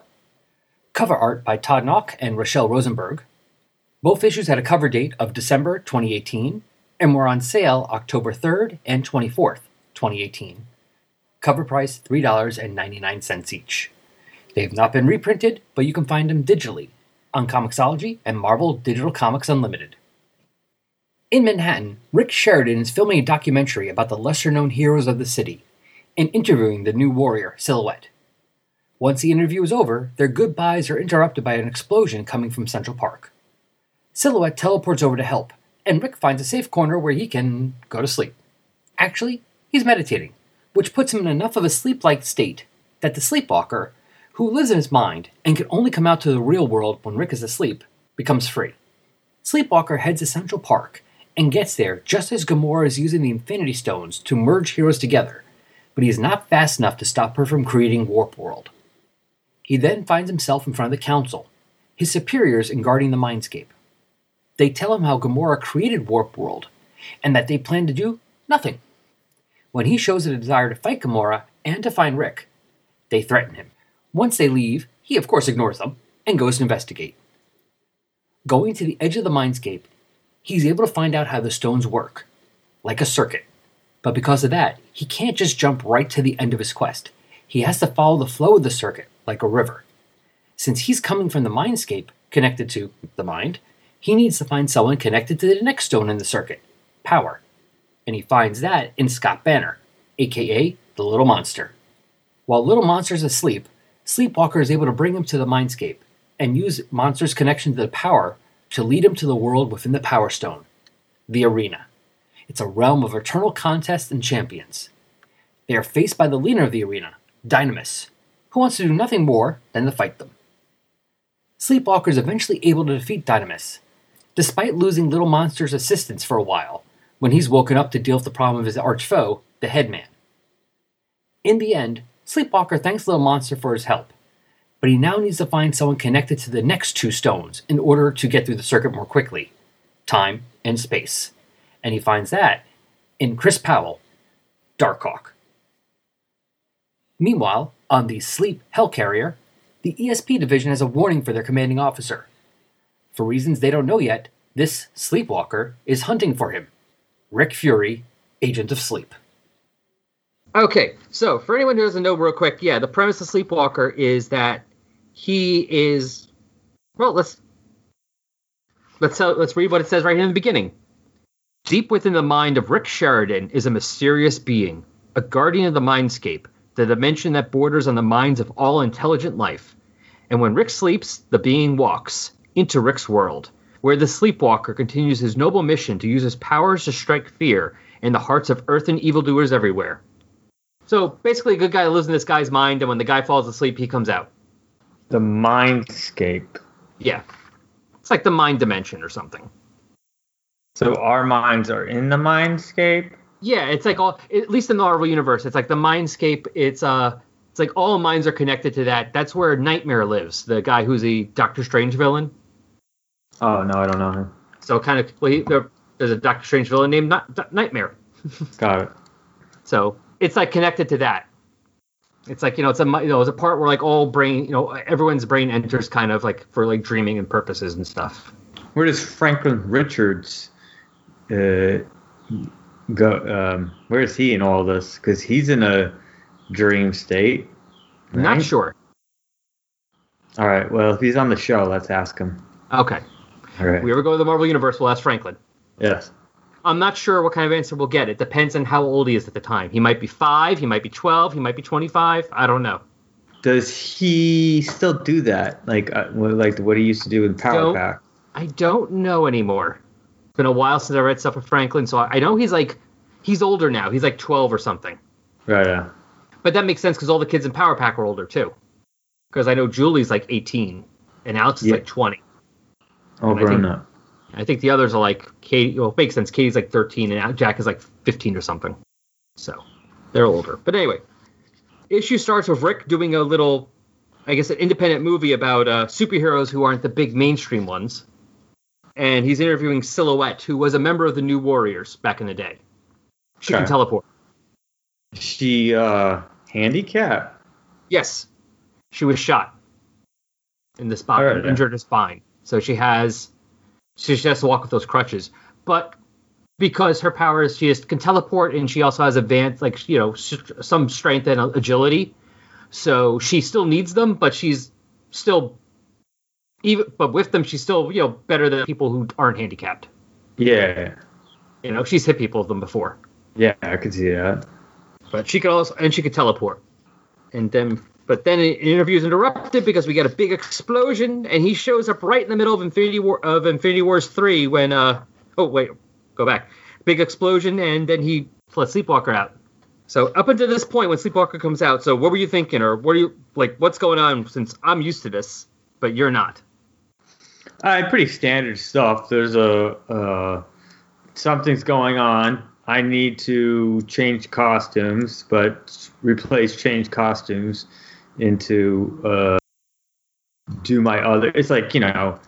Cover art by Todd Nauck and Rachelle Rosenberg. Both issues had a cover date of December 2018 and were on sale October 3rd and 24th, 2018. Cover price $3.99 each. They have not been reprinted, but you can find them digitally on Comixology and Marvel Digital Comics Unlimited. In Manhattan, Rick Sheridan is filming a documentary about the lesser known heroes of the city and interviewing the new warrior, Silhouette. Once the interview is over, their goodbyes are interrupted by an explosion coming from Central Park. Silhouette teleports over to help, and Rick finds a safe corner where he can go to sleep. Actually, he's meditating, which puts him in enough of a sleep like state that the sleepwalker, who lives in his mind and can only come out to the real world when Rick is asleep, becomes free. Sleepwalker heads to Central Park and gets there just as Gamora is using the Infinity Stones to merge heroes together, but he is not fast enough to stop her from creating Warp World. He then finds himself in front of the Council, his superiors in guarding the Mindscape. They tell him how Gamora created Warp World, and that they plan to do nothing. When he shows a desire to fight Gamora and to find Rick, they threaten him. Once they leave, he of course ignores them and goes to investigate. Going to the edge of the mindscape, he's able to find out how the stones work, like a circuit. But because of that, he can't just jump right to the end of his quest. He has to follow the flow of the circuit, like a river. Since he's coming from the mindscape, connected to the mind, he needs to find someone connected to the next stone in the circuit, power. And he finds that in Scott Banner, aka the Little Monster. While Little Monster's asleep, Sleepwalker is able to bring him to the mindscape and use Monster's connection to the power to lead him to the world within the Power Stone, the arena. It's a realm of eternal contests and champions. They are faced by the leader of the arena, Dynamis, who wants to do nothing more than to fight them. Sleepwalker is eventually able to defeat Dynamis, despite losing Little Monster's assistance for a while when he's woken up to deal with the problem of his arch foe, the Headman. In the end, Sleepwalker thanks Little Monster for his help, but he now needs to find someone connected to the next two stones in order to get through the circuit more quickly time and space. And he finds that in Chris Powell, Darkhawk. Meanwhile, on the Sleep Helicarrier, the ESP division has a warning for their commanding officer. For reasons they don't know yet, This sleepwalker is hunting for him. Rick Fury, Agent of Sleep. Okay, so for anyone who doesn't know, real quick, yeah, the premise of Sleepwalker is that he is. Well, let's let's let's read what it says right here in the beginning. Deep within the mind of Rick Sheridan is a mysterious being, a guardian of the mindscape, the dimension that borders on the minds of all intelligent life. And when Rick sleeps, the being walks into Rick's world, where the sleepwalker continues his noble mission to use his powers to strike fear in the hearts of earth and evildoers everywhere. So basically, a good guy lives in this guy's mind, and when the guy falls asleep, he comes out. The mindscape. Yeah. It's like the mind dimension or something. So our minds are in the mindscape. Yeah, it's like all at least in the Marvel universe, it's like the mindscape, it's uh it's like all minds are connected to that. That's where Nightmare lives, the guy who's a Doctor Strange villain. Oh no, I don't know him. So kind of well, he, there, there's a Doctor Strange villain named Not, Nightmare. Got it. So it's like connected to that. It's like you know, it's a you know, it's a part where like all brain, you know, everyone's brain enters kind of like for like dreaming and purposes and stuff. Where does Franklin Richards uh, go? Um, where is he in all this? Because he's in a dream state. Not sure. All right. Well, if he's on the show, let's ask him. Okay. All right. If we ever go to the Marvel universe, we'll ask Franklin. yes. I'm not sure what kind of answer we'll get. It depends on how old he is at the time. He might be five, he might be 12, he might be 25. I don't know. Does he still do that? Like, uh, what- like what he used to do in Power Don't- Pack? I don't know anymore. It's been a while since I read stuff with Franklin, so I I know he's like, he's older now. He's like 12 or something. Right. Yeah. But that makes sense because all the kids in Power Pack are older too. Because I know Julie's like 18 and Alex is Yeah. like 20. All I grown think- up. I think the others are like Katie. Well, it makes sense. Katie's like 13 and Jack is like 15 or something. So they're older. But anyway, issue starts with Rick doing a little, I guess, an independent movie about uh, superheroes who aren't the big mainstream ones. And he's interviewing Silhouette, who was a member of the New Warriors back in the day. She can teleport. She uh handicapped. Yes, she was shot in the spine, Alright, yeah. injured her spine. So she has, she just has to walk with those crutches. But because her powers, she just can teleport, and she also has advanced, like you know, some strength and agility. So she still needs them, but she's still even. But with them, she's still you know better than people who aren't handicapped. Yeah. You know, she's hit people with them before. Yeah, I could see that. But she could also, and she could teleport. And then, but then an interview is interrupted because we get a big explosion, and he shows up right in the middle of Infinity War of Infinity Wars three when uh oh wait go back big explosion and then he lets Sleepwalker out. So up until this point when Sleepwalker comes out, so what were you thinking, or what are you like? What's going on? Since I'm used to this, but you're not. Uh, pretty standard stuff. There's a uh, something's going on. I need to change costumes, but replace change costumes into uh, do my other. It's like you know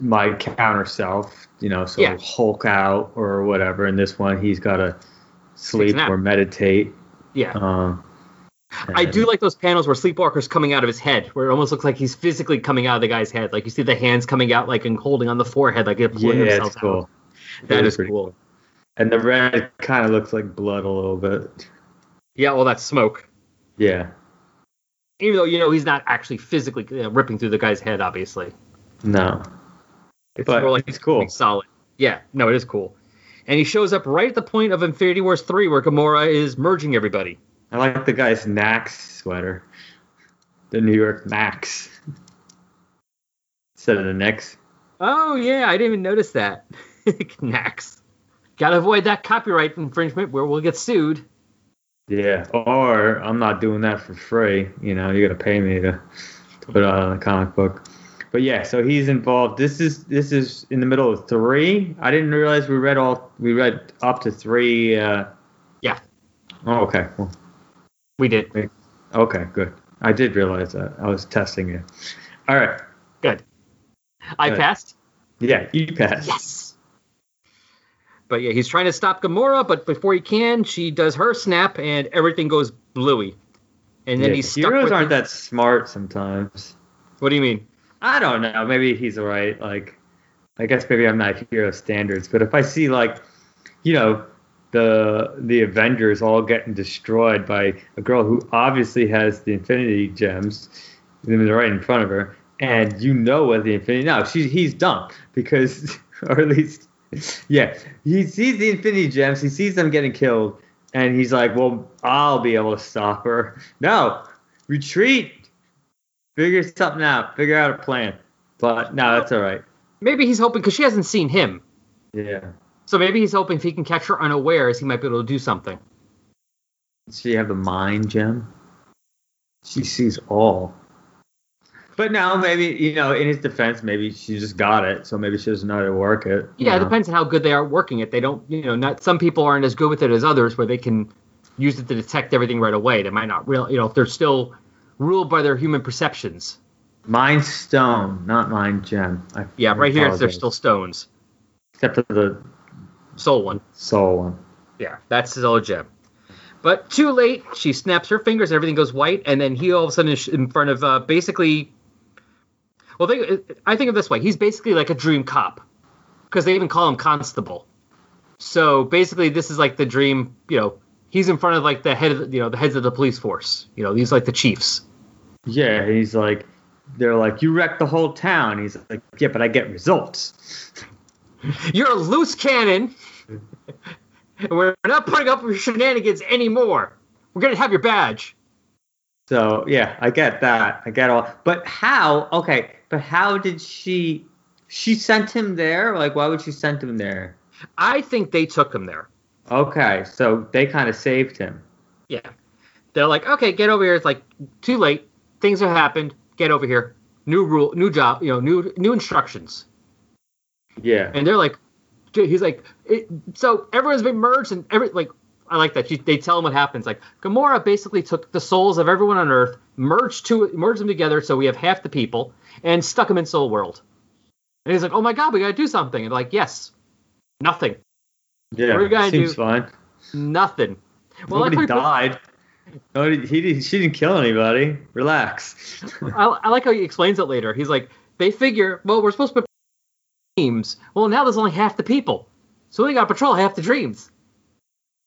my counter self. You know, so Yeah. Hulk out or whatever. And this one, he's got to sleep or meditate. Yeah, Um, I do like those panels where Sleepwalker's coming out of his head, where it almost looks like he's physically coming out of the guy's head. Like you see the hands coming out, like and holding on the forehead, like they're Yeah, pulling it's themselves cool. out. That It is pretty cool. And the red kind of looks like blood a little bit. Yeah, well, that's smoke. Yeah. Even though you know he's not actually physically you know, ripping through the guy's head, obviously. No. It's But more like it's cool. solid. Yeah, no, it is cool. And he shows up right at the point of Infinity Wars three, where Gamora is merging everybody. I like the guy's Nax sweater. The New York Max. Instead of the Knicks. Oh yeah, I didn't even notice that. Nax. Gotta avoid that copyright infringement where we'll get sued. Yeah. Or I'm not doing that for free. You know, you gotta pay me to put it on a comic book. But yeah, so he's involved. This is this is in the middle of three. I didn't realize we read all we read up to three uh Yeah. Oh, okay. Well, We did. okay, good. I did realize that. I was testing you. All right. Good. I Good. passed. Yeah, you passed. Yes. But yeah, he's trying to stop Gamora, but before he can, she does her snap, and everything goes bluey. And then Yeah, he's stuck heroes aren't the- that smart sometimes. What do you mean? I don't know. Maybe he's right. Like I guess maybe I'm not hero standards, but if I see like, you know, the the Avengers all getting destroyed by a girl who obviously has the Infinity Gems, they're right in front of her, and you know what the Infinity now she he's dumb because or at least yeah he sees the Infinity Gems, he sees them getting killed, and he's like, well I'll be able to stop her. No, retreat, figure something out, figure out a plan. But no, that's all right. Maybe he's hoping because she hasn't seen him. Yeah. So maybe he's hoping if he can catch her unawares, he might be able to do something. Does she have the mind gem? She sees all. But now maybe you know, in his defense, maybe she just got it, so maybe she doesn't know how to work it. Yeah, it depends on how good they are working it. They don't, you know, not some people aren't as good with it as others, where they can use it to detect everything right away. They might not real, you know, if they're still ruled by their human perceptions. Mind stone, not mind gem. I Yeah, right here they're still stones. except for the Soul one. soul one. Yeah, that's his a gem. But too late. She snaps her fingers, and everything goes white, and then he all of a sudden is in front of uh, basically. Well, think, I think of this way: he's basically like a dream cop, because they even call him constable. So basically, this is like the dream. You know, he's in front of like the head of you know the heads of the police force. You know, these like the chiefs. Yeah, he's like, they're like, you wrecked the whole town. He's like, yeah, but I get results. You're a loose cannon. and we're not putting up with your shenanigans anymore. We're gonna have your badge. So yeah, I get that. I get all. But how? Okay, but how did she? She sent him there. Like, why would she send him there? I think they took him there. Okay, so they kind of saved him. Yeah. They're like, okay, get over here. It's like too late. Things have happened. Get over here. New rule, new job. You know, new new instructions. Yeah. And they're like, he's like, it, so everyone's been merged and every like. I like that. She, they tell him what happens. Like Gamora basically took the souls of everyone on Earth, merged to merged them together, so we have half the people, and stuck them in Soul World. And he's like, "Oh my God, we gotta do something." And like, "Yes, nothing, Yeah. We're gonna seems do- fine. nothing." Well, Nobody like, died. No, he, he didn't, she didn't kill anybody. Relax. I, I like how he explains it later. He's like, they figure, well, we're supposed to put teams. Well, now there's only half the people, so we got to patrol half the dreams.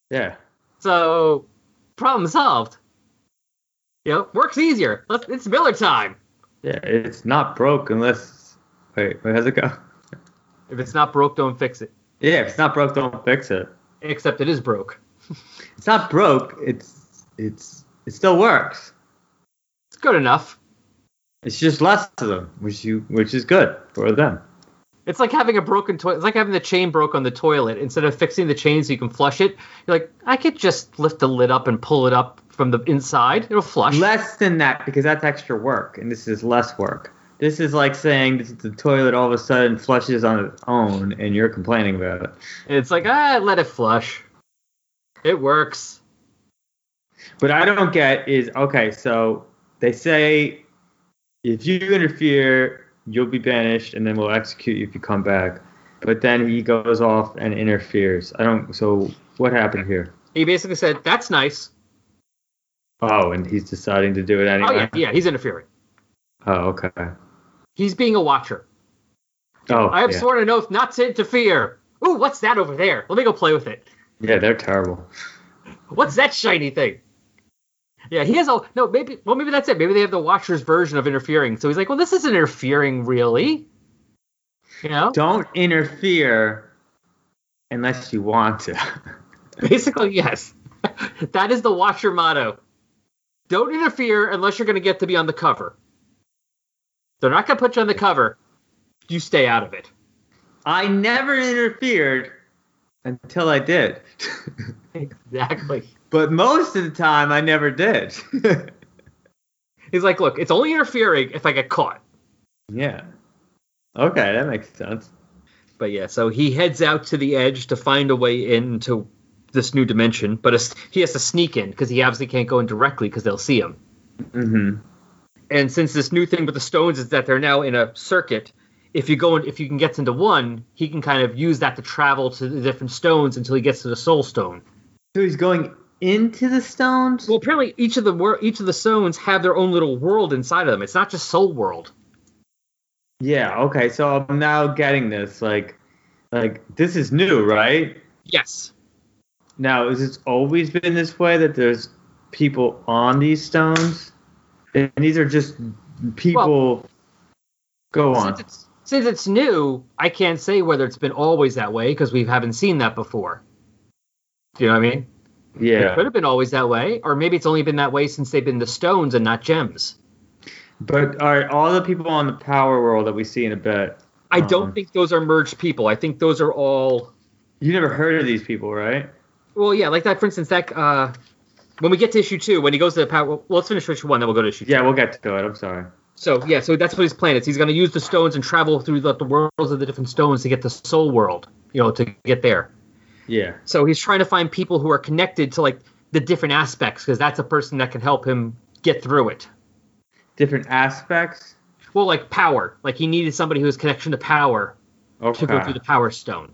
yeah. So, problem solved. You know, works easier. Let's, it's Miller time. Yeah. It's not broke unless. Wait, wait, how's it go? If it's not broke, don't fix it. Yeah, if it's not broke, don't fix it. Except it is broke. It's not broke. It's it's it still works. It's good enough. It's just less of them, which you which is good for them. It's like having a broken toilet. It's like having the chain broke on the toilet. Instead of fixing the chain so you can flush it, you're like, I could just lift the lid up and pull it up from the inside. It'll flush. Less than that because that's extra work, and this is less work. This is like saying the toilet all of a sudden flushes on its own, and you're complaining about it. It's like, ah, let it flush. It works. What I don't get is okay, so they say if you interfere, you'll be banished, and then we'll execute you if you come back. But then he goes off and interferes. I don't. So what happened here? He basically said, that's nice. Oh, and he's deciding to do it anyway. Oh, yeah, yeah, he's interfering. Oh, okay. He's being a watcher. Oh, I have yeah. sworn an oath not to interfere. Ooh, what's that over there? Let me go play with it. yeah, they're terrible. What's that shiny thing? Yeah, he has a no. Maybe well, maybe that's it. Maybe they have the Watcher's version of interfering. So he's like, well, this isn't interfering, really. You know, Don't interfere unless you want to. basically, yes. that is the Watcher motto. Don't interfere unless you're going to get to be on the cover. They're not going to put you on the cover. You stay out of it. I never interfered until I did. Exactly. But most of the time, I never did. He's like, look, it's only interfering if I get caught. yeah. Okay, that makes sense. But yeah, so he heads out to the edge to find a way into this new dimension, but he has to sneak in because he obviously can't go in directly because they'll see him. Mm-hmm. And since this new thing with the stones is that they're now in a circuit, if you go in, if you can get into one, he can kind of use that to travel to the different stones until he gets to the soul stone. So he's going into the stones? Well, apparently each of the wor- each of the stones have their own little world inside of them. It's not just Soul World. Yeah. Okay. So I'm now getting this. Like, like this is new, right? Yes. Now, has it always been this way that there's people on these stones, and these are just people? go on. Since it's, since it's new, I can't say whether it's been always that way because we haven't seen that before. Do you know what I mean? It could have been always that way, or maybe it's only been that way since they've been the stones and not gems. But are all the people on the power world that we see in a bit? I don't Um, think those are merged people. I think those are all. You never heard of these people, right? Well, yeah, like that. For instance, that uh, when we get to issue two, when he goes to the power, well, let's finish issue one, then we'll go to issue two. Yeah, we'll get to it. I'm sorry. So yeah, so that's what his plan is. He's going to use the stones and travel through the, the worlds of the different stones to get the soul world. You know, to get there. Yeah. So he's trying to find people who are connected to like the different aspects because that's a person that can help him get through it. Different aspects. Well, like power, like he needed somebody who has connection to power Okay. to go through the power stone.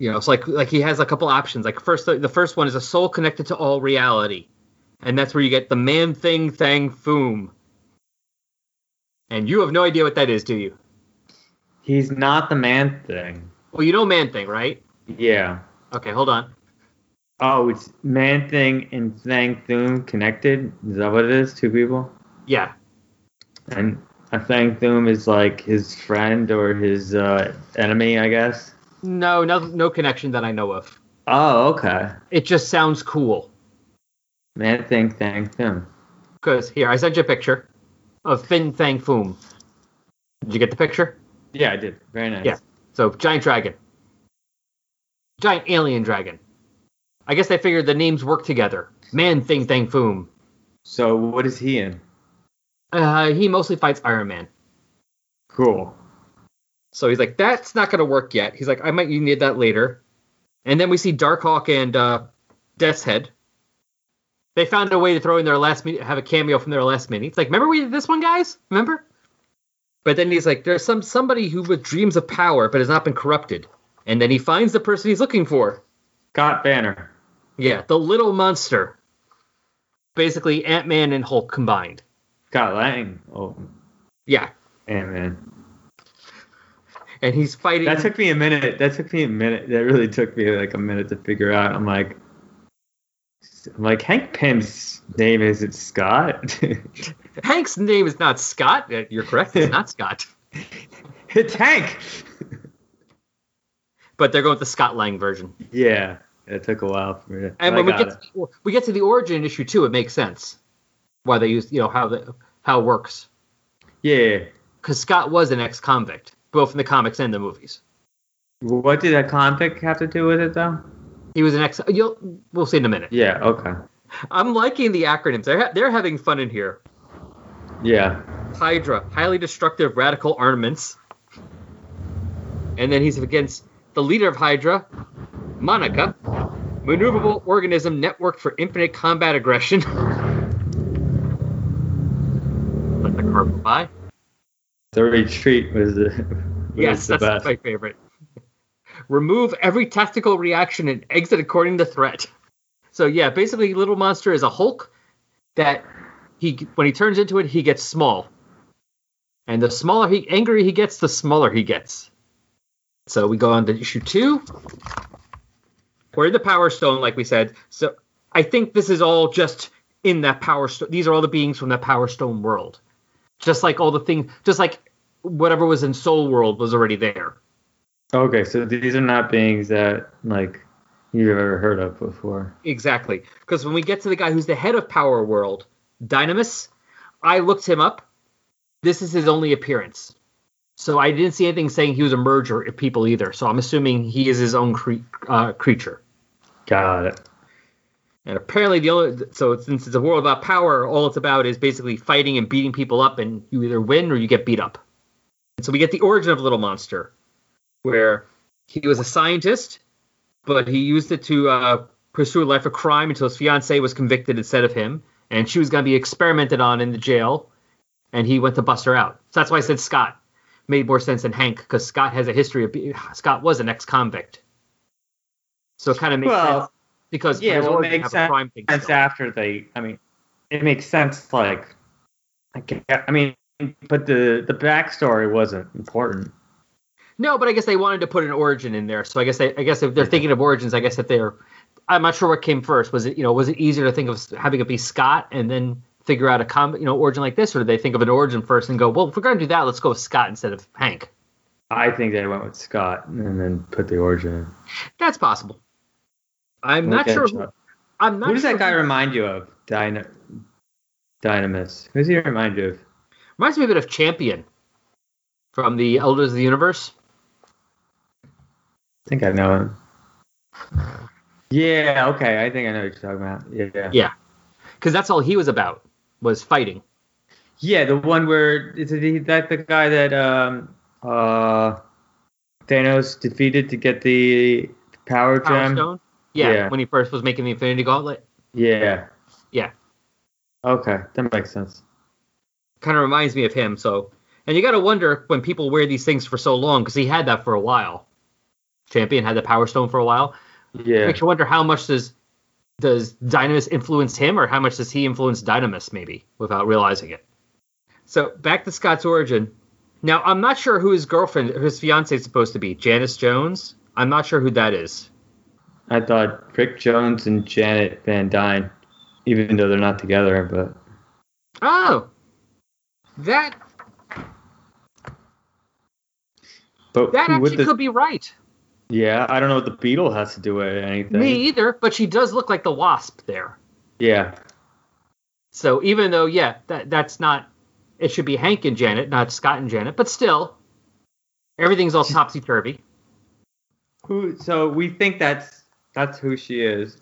You know, it's like like he has a couple options. Like first, the, the first one is a soul connected to all reality, and that's where you get the man thing thang foom. And you have no idea what that is, do you? He's not the man thing. Well, you know man thing, right? Yeah. Okay, hold on. Oh, it's man thing and Thang Thum connected. Is that what it is? Two people. Yeah, And a Thang Thum is like his friend or his uh, enemy, I guess. no, no, no connection that I know of. Oh, okay. It just sounds cool. Man thing Thang Thum. Because here, I sent you a picture of Fin Fang Foom. Did you get the picture? Yeah, I did. Very nice. Yeah. So giant dragon, giant alien dragon. I guess they figured the names work together. Man Thing Thang Foom. So what is he in? Uh, he mostly fights Iron Man. Cool. So he's like, that's not going to work yet. He's like, I might need that later. And then we see Darkhawk and uh, Death's Head. They found a way to throw in their last mini, have a cameo from their last mini. It's like, remember we did this one, guys? Remember? But then he's like, there's some somebody who with dreams of power but has not been corrupted. And then he finds the person he's looking for. Scott Banner. Yeah, the little monster. Basically, Ant Man and Hulk combined. Scott Lang. Oh, Yeah, man, man. and he's fighting. That took me a minute. That took me a minute. That really took me like a minute to figure out. I'm like, I'm like Hank Pym's name is it Scott? Hank's name is not Scott. Uh, You're correct. It's not Scott. it's Hank. But they're going with the Scott Lang version. Yeah, it took a while for me. To, And when we get to, we get to the origin issue too, it makes sense why they use you know how the how it works yeah, because Scott was an ex-convict, both in the comics and the movies. what did that convict have to do with it though? He was an ex. You'll we'll see in a minute. Yeah. Okay. I'm liking the acronyms. They're ha- they're having fun in here. Yeah. Hydra, highly destructive radical armaments. And then he's against the leader of Hydra, Monica, maneuverable organism network for infinite combat aggression. Let the car go by. The retreat was the. Yes, the that's best. my favorite. Remove every tactical reaction and exit according to threat. So yeah, basically, Little Monster is a Hulk that he when he turns into it, he gets small, and the smaller he angry he gets, the smaller he gets. So we go on to issue two. We're in the Power Stone, like we said. So I think this is all just in that Power Stone. These are all the beings from that Power Stone world, just like all the things, just like whatever was in Soul World was already there. Okay, so these are not beings that like you've ever heard of before. Exactly. Because when we get to the guy who's the head of Power World, Dynamis, I looked him up. This is his only appearance. So I didn't see anything saying he was a merger of people either. So I'm assuming he is his own cre- uh, creature. Got it. And apparently the only so since it's a world about power, all it's about is basically fighting and beating people up, and you either win or you get beat up. And so we get the origin of Little Monster, where he was a scientist, but he used it to uh, pursue a life of crime until his fiancee was convicted instead of him, and she was going to be experimented on in the jail, and he went to bust her out. So that's why I said Scott made more sense than Hank because Scott has a history of be- Scott was an ex-convict, so it kind of makes Well, sense because yeah, well, it makes sense. Sense after they, I mean, it makes sense. Like, I, I mean, but the the backstory wasn't important. No, but I guess they wanted to put an origin in there. So I guess they, I guess if they're thinking of origins, I guess that they're. I'm not sure what came first. Was it you know was it easier to think of having it be Scott and then figure out a com you know origin like this, or do they think of an origin first and go, well, if we're going to do that, let's go with Scott instead of Hank? I think they went with Scott and then put the origin in. That's possible. I'm not sure. Chuck. I'm not Who does sure that guy who- remind you of? Dyna, Dynamis. Who does he remind you of? Reminds me a bit of Champion from the Elders of the Universe. I think I know him. Yeah, okay. I think I know what you're talking about. Yeah. Yeah. Because that's all he was about was fighting. Yeah, the one where is it that the guy that um uh Thanos defeated to get the power Power gem? Stone. Yeah, Yeah. when he first was making the Infinity Gauntlet. Yeah. Yeah. Okay, that makes sense. Kind of reminds me of him. So, and you got to wonder when people wear these things for so long because he had that for a while. Champion had the Power Stone for a while. Yeah. Makes you wonder how much does does Dynamis influence him, or how much does he influence Dynamis, maybe without realizing it. So back to Scott's origin. Now I'm not sure who his girlfriend, his fiance is supposed to be. Janice Jones. I'm not sure who that is. I thought Rick Jones and Janet Van Dyne, even though they're not together, but Oh, that but that actually the, could be right. Yeah, I don't know what the beetle has to do with anything. Me either, but she does look like the wasp there. Yeah. So even though, yeah, that that's not, it should be Hank and Janet, not Scott and Janet, but still, everything's all topsy turvy. Who? So we think that's that's who she is.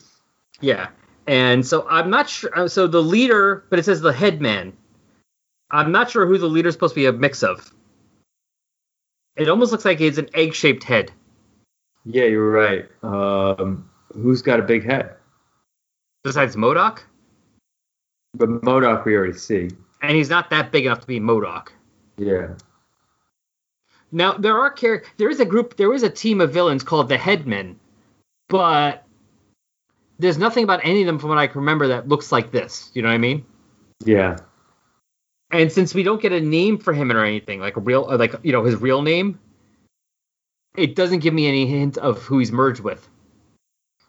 Yeah, and so I'm not sure. uh, So the leader, but it says the headman. I'm not sure who the leader's supposed to be a mix of. It almost looks like it's an egg-shaped head. Yeah, you're right. Um, who's got a big head? Besides MODOK, But MODOK we already see. and he's not that big enough to be MODOK. Yeah. Now there are char- there is a group there is a team of villains called the Headmen, but there's nothing about any of them from what I can remember that looks like this. You know what I mean? Yeah. And since we don't get a name for him or anything like a real like you know his real name, it doesn't give me any hint of who he's merged with.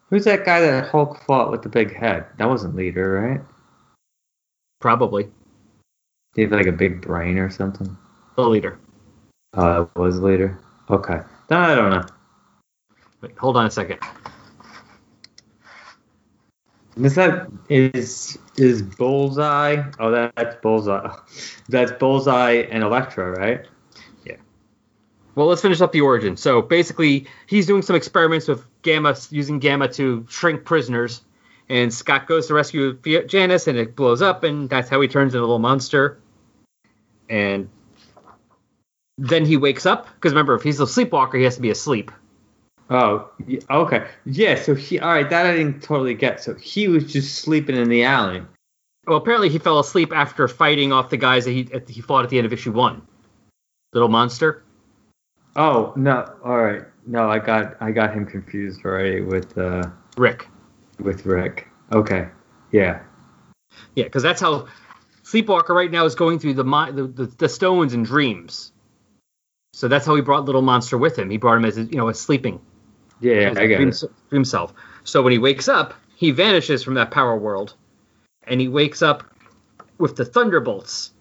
Who's that guy that Hulk fought with the big head? That wasn't Leader, right? Probably He had like a big brain or something. the leader. Uh, it was Leader. Okay. No, I don't know. Wait, hold on a second. Is that is is Bullseye? Oh, that, that's Bullseye. That's Bullseye and Elektra, right? Well, let's finish up the origin. So basically, he's doing some experiments with Gamma, using Gamma to shrink prisoners. And Scott goes to rescue Janice, and it blows up, and that's how he turns into a little monster. And then he wakes up, because remember, if he's a sleepwalker, he has to be asleep. Oh, okay. Yeah. So he. All right. That I didn't totally get. So he was just sleeping in the alley. Well, apparently he fell asleep after fighting off the guys that he he fought at the end of issue one. Little monster. Oh no. All right. No, I got I got him confused already with uh Rick. with Rick. Okay. Yeah. Yeah, because that's how Sleepwalker right now is going through the, the, the the stones and dreams. So that's how he brought Little Monster with him. He brought him as you know as sleeping, Yeah. as I a get dream, it. dream self. So when he wakes up, he vanishes from that power world, and he wakes up with the Thunderbolts.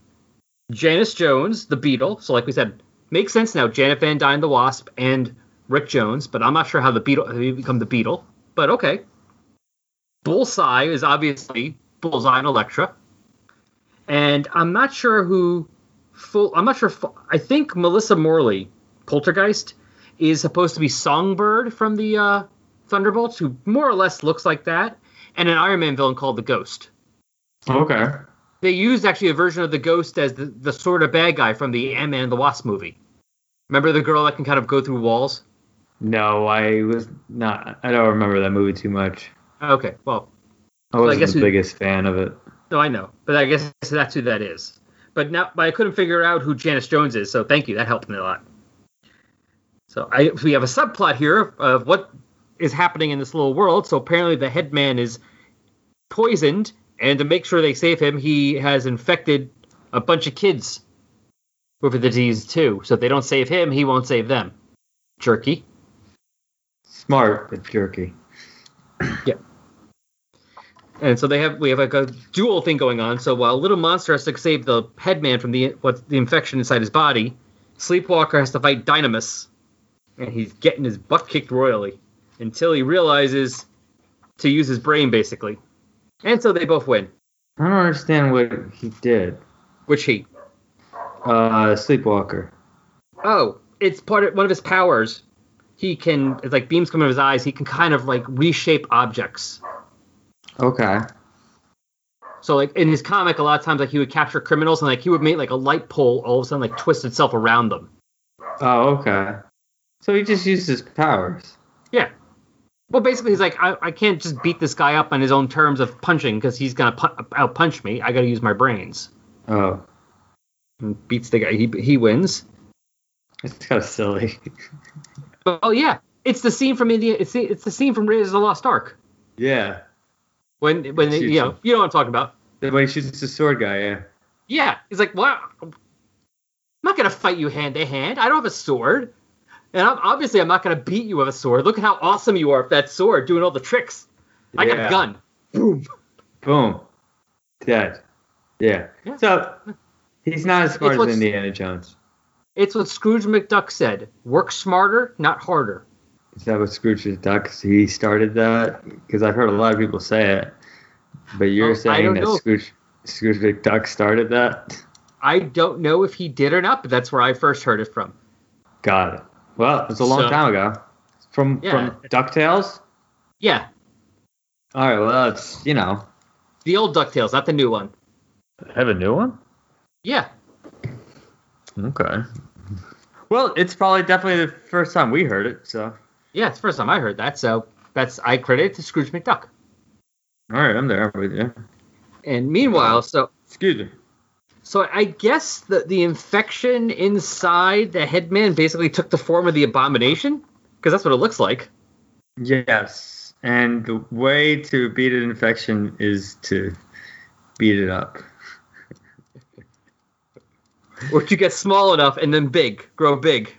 Janice Jones, the Beetle. So like we said, makes sense now. Janet Van Dyne, the Wasp, and Rick Jones. But I'm not sure how the Beetle how become the Beetle. But okay. Bullseye is obviously Bullseye and Elektra. And I'm not sure who full I'm not sure I think Melissa Morley, Poltergeist, is supposed to be Songbird from the uh, Thunderbolts, who more or less looks like that, and an Iron Man villain called the Ghost. Okay. They used actually a version of the Ghost as the, the sort of bad guy from the Ant Man and the Wasp movie. Remember the girl that can kind of go through walls? No, I was not. I don't remember that movie too much. Okay, well, I wasn't guess the we- biggest fan of it. No, I know, but I guess that's who that is. But now, but I couldn't figure out who Janice Jones is. So thank you, that helped me a lot. So I we have a subplot here of what is happening in this little world. So apparently the headman is poisoned, and to make sure they save him, he has infected a bunch of kids with the disease too. So if they don't save him, he won't save them. Jerky. Smart but jerky. Yeah. And so they have we have like a dual thing going on. So while Little Monster has to save the headman from the what's the infection inside his body, Sleepwalker has to fight Dynamis, and he's getting his butt kicked royally until he realizes to use his brain basically. And so they both win. I don't understand what he did. Which he? Uh, Sleepwalker. Oh, it's part of one of his powers. He can it's like beams come out of his eyes. He can kind of like reshape objects. Okay. So like in his comic, a lot of times like he would capture criminals and like he would make like a light pole all of a sudden like twist itself around them. Oh, okay. So he just used his powers. Well, basically, he's like, I, I can't just beat this guy up on his own terms of punching because he's gonna pu- out punch me. I got to use my brains. Oh, And beats the guy. He he wins. it's kind of silly. But, oh yeah, it's the scene from India. It's the, it's the scene from Raiders of the Lost Ark yeah. when when they, you know you know what I'm talking about. The way he shoots the sword guy, yeah. Yeah, he's like, well, I'm not gonna fight you hand to hand. I don't have a sword, and I'm, obviously I'm not gonna beat you with a sword. Look at how awesome you are with that sword, doing all the tricks. I got a gun. Boom. Boom. Dead. Yeah. Yeah. So he's not as smart as Indiana Jones. It's what Scrooge McDuck said: work smarter, not harder. Is that what Scrooge McDuck? He started that because I've heard a lot of people say it, but you're Oh, saying that know. Scrooge Scrooge McDuck started that. I don't know if he did or not, but that's where I first heard it from. Got it. Well, it's a long So- time ago. From Yeah. from Ducktales. Yeah, All right. Well, it's you know. the old Ducktales, not the new one. Have a new one. Yeah, Okay. Well, it's probably definitely the first time we heard it. So, yeah, it's the first time I heard that, so that's I credit it to Scrooge McDuck. All right, I'm there with you. And meanwhile, so Excuse me. So I guess the the infection inside the headman basically took the form of the abomination, because that's what it looks like. Yes, and the way to beat an infection is to beat it up. Or to get small enough and then big, grow big,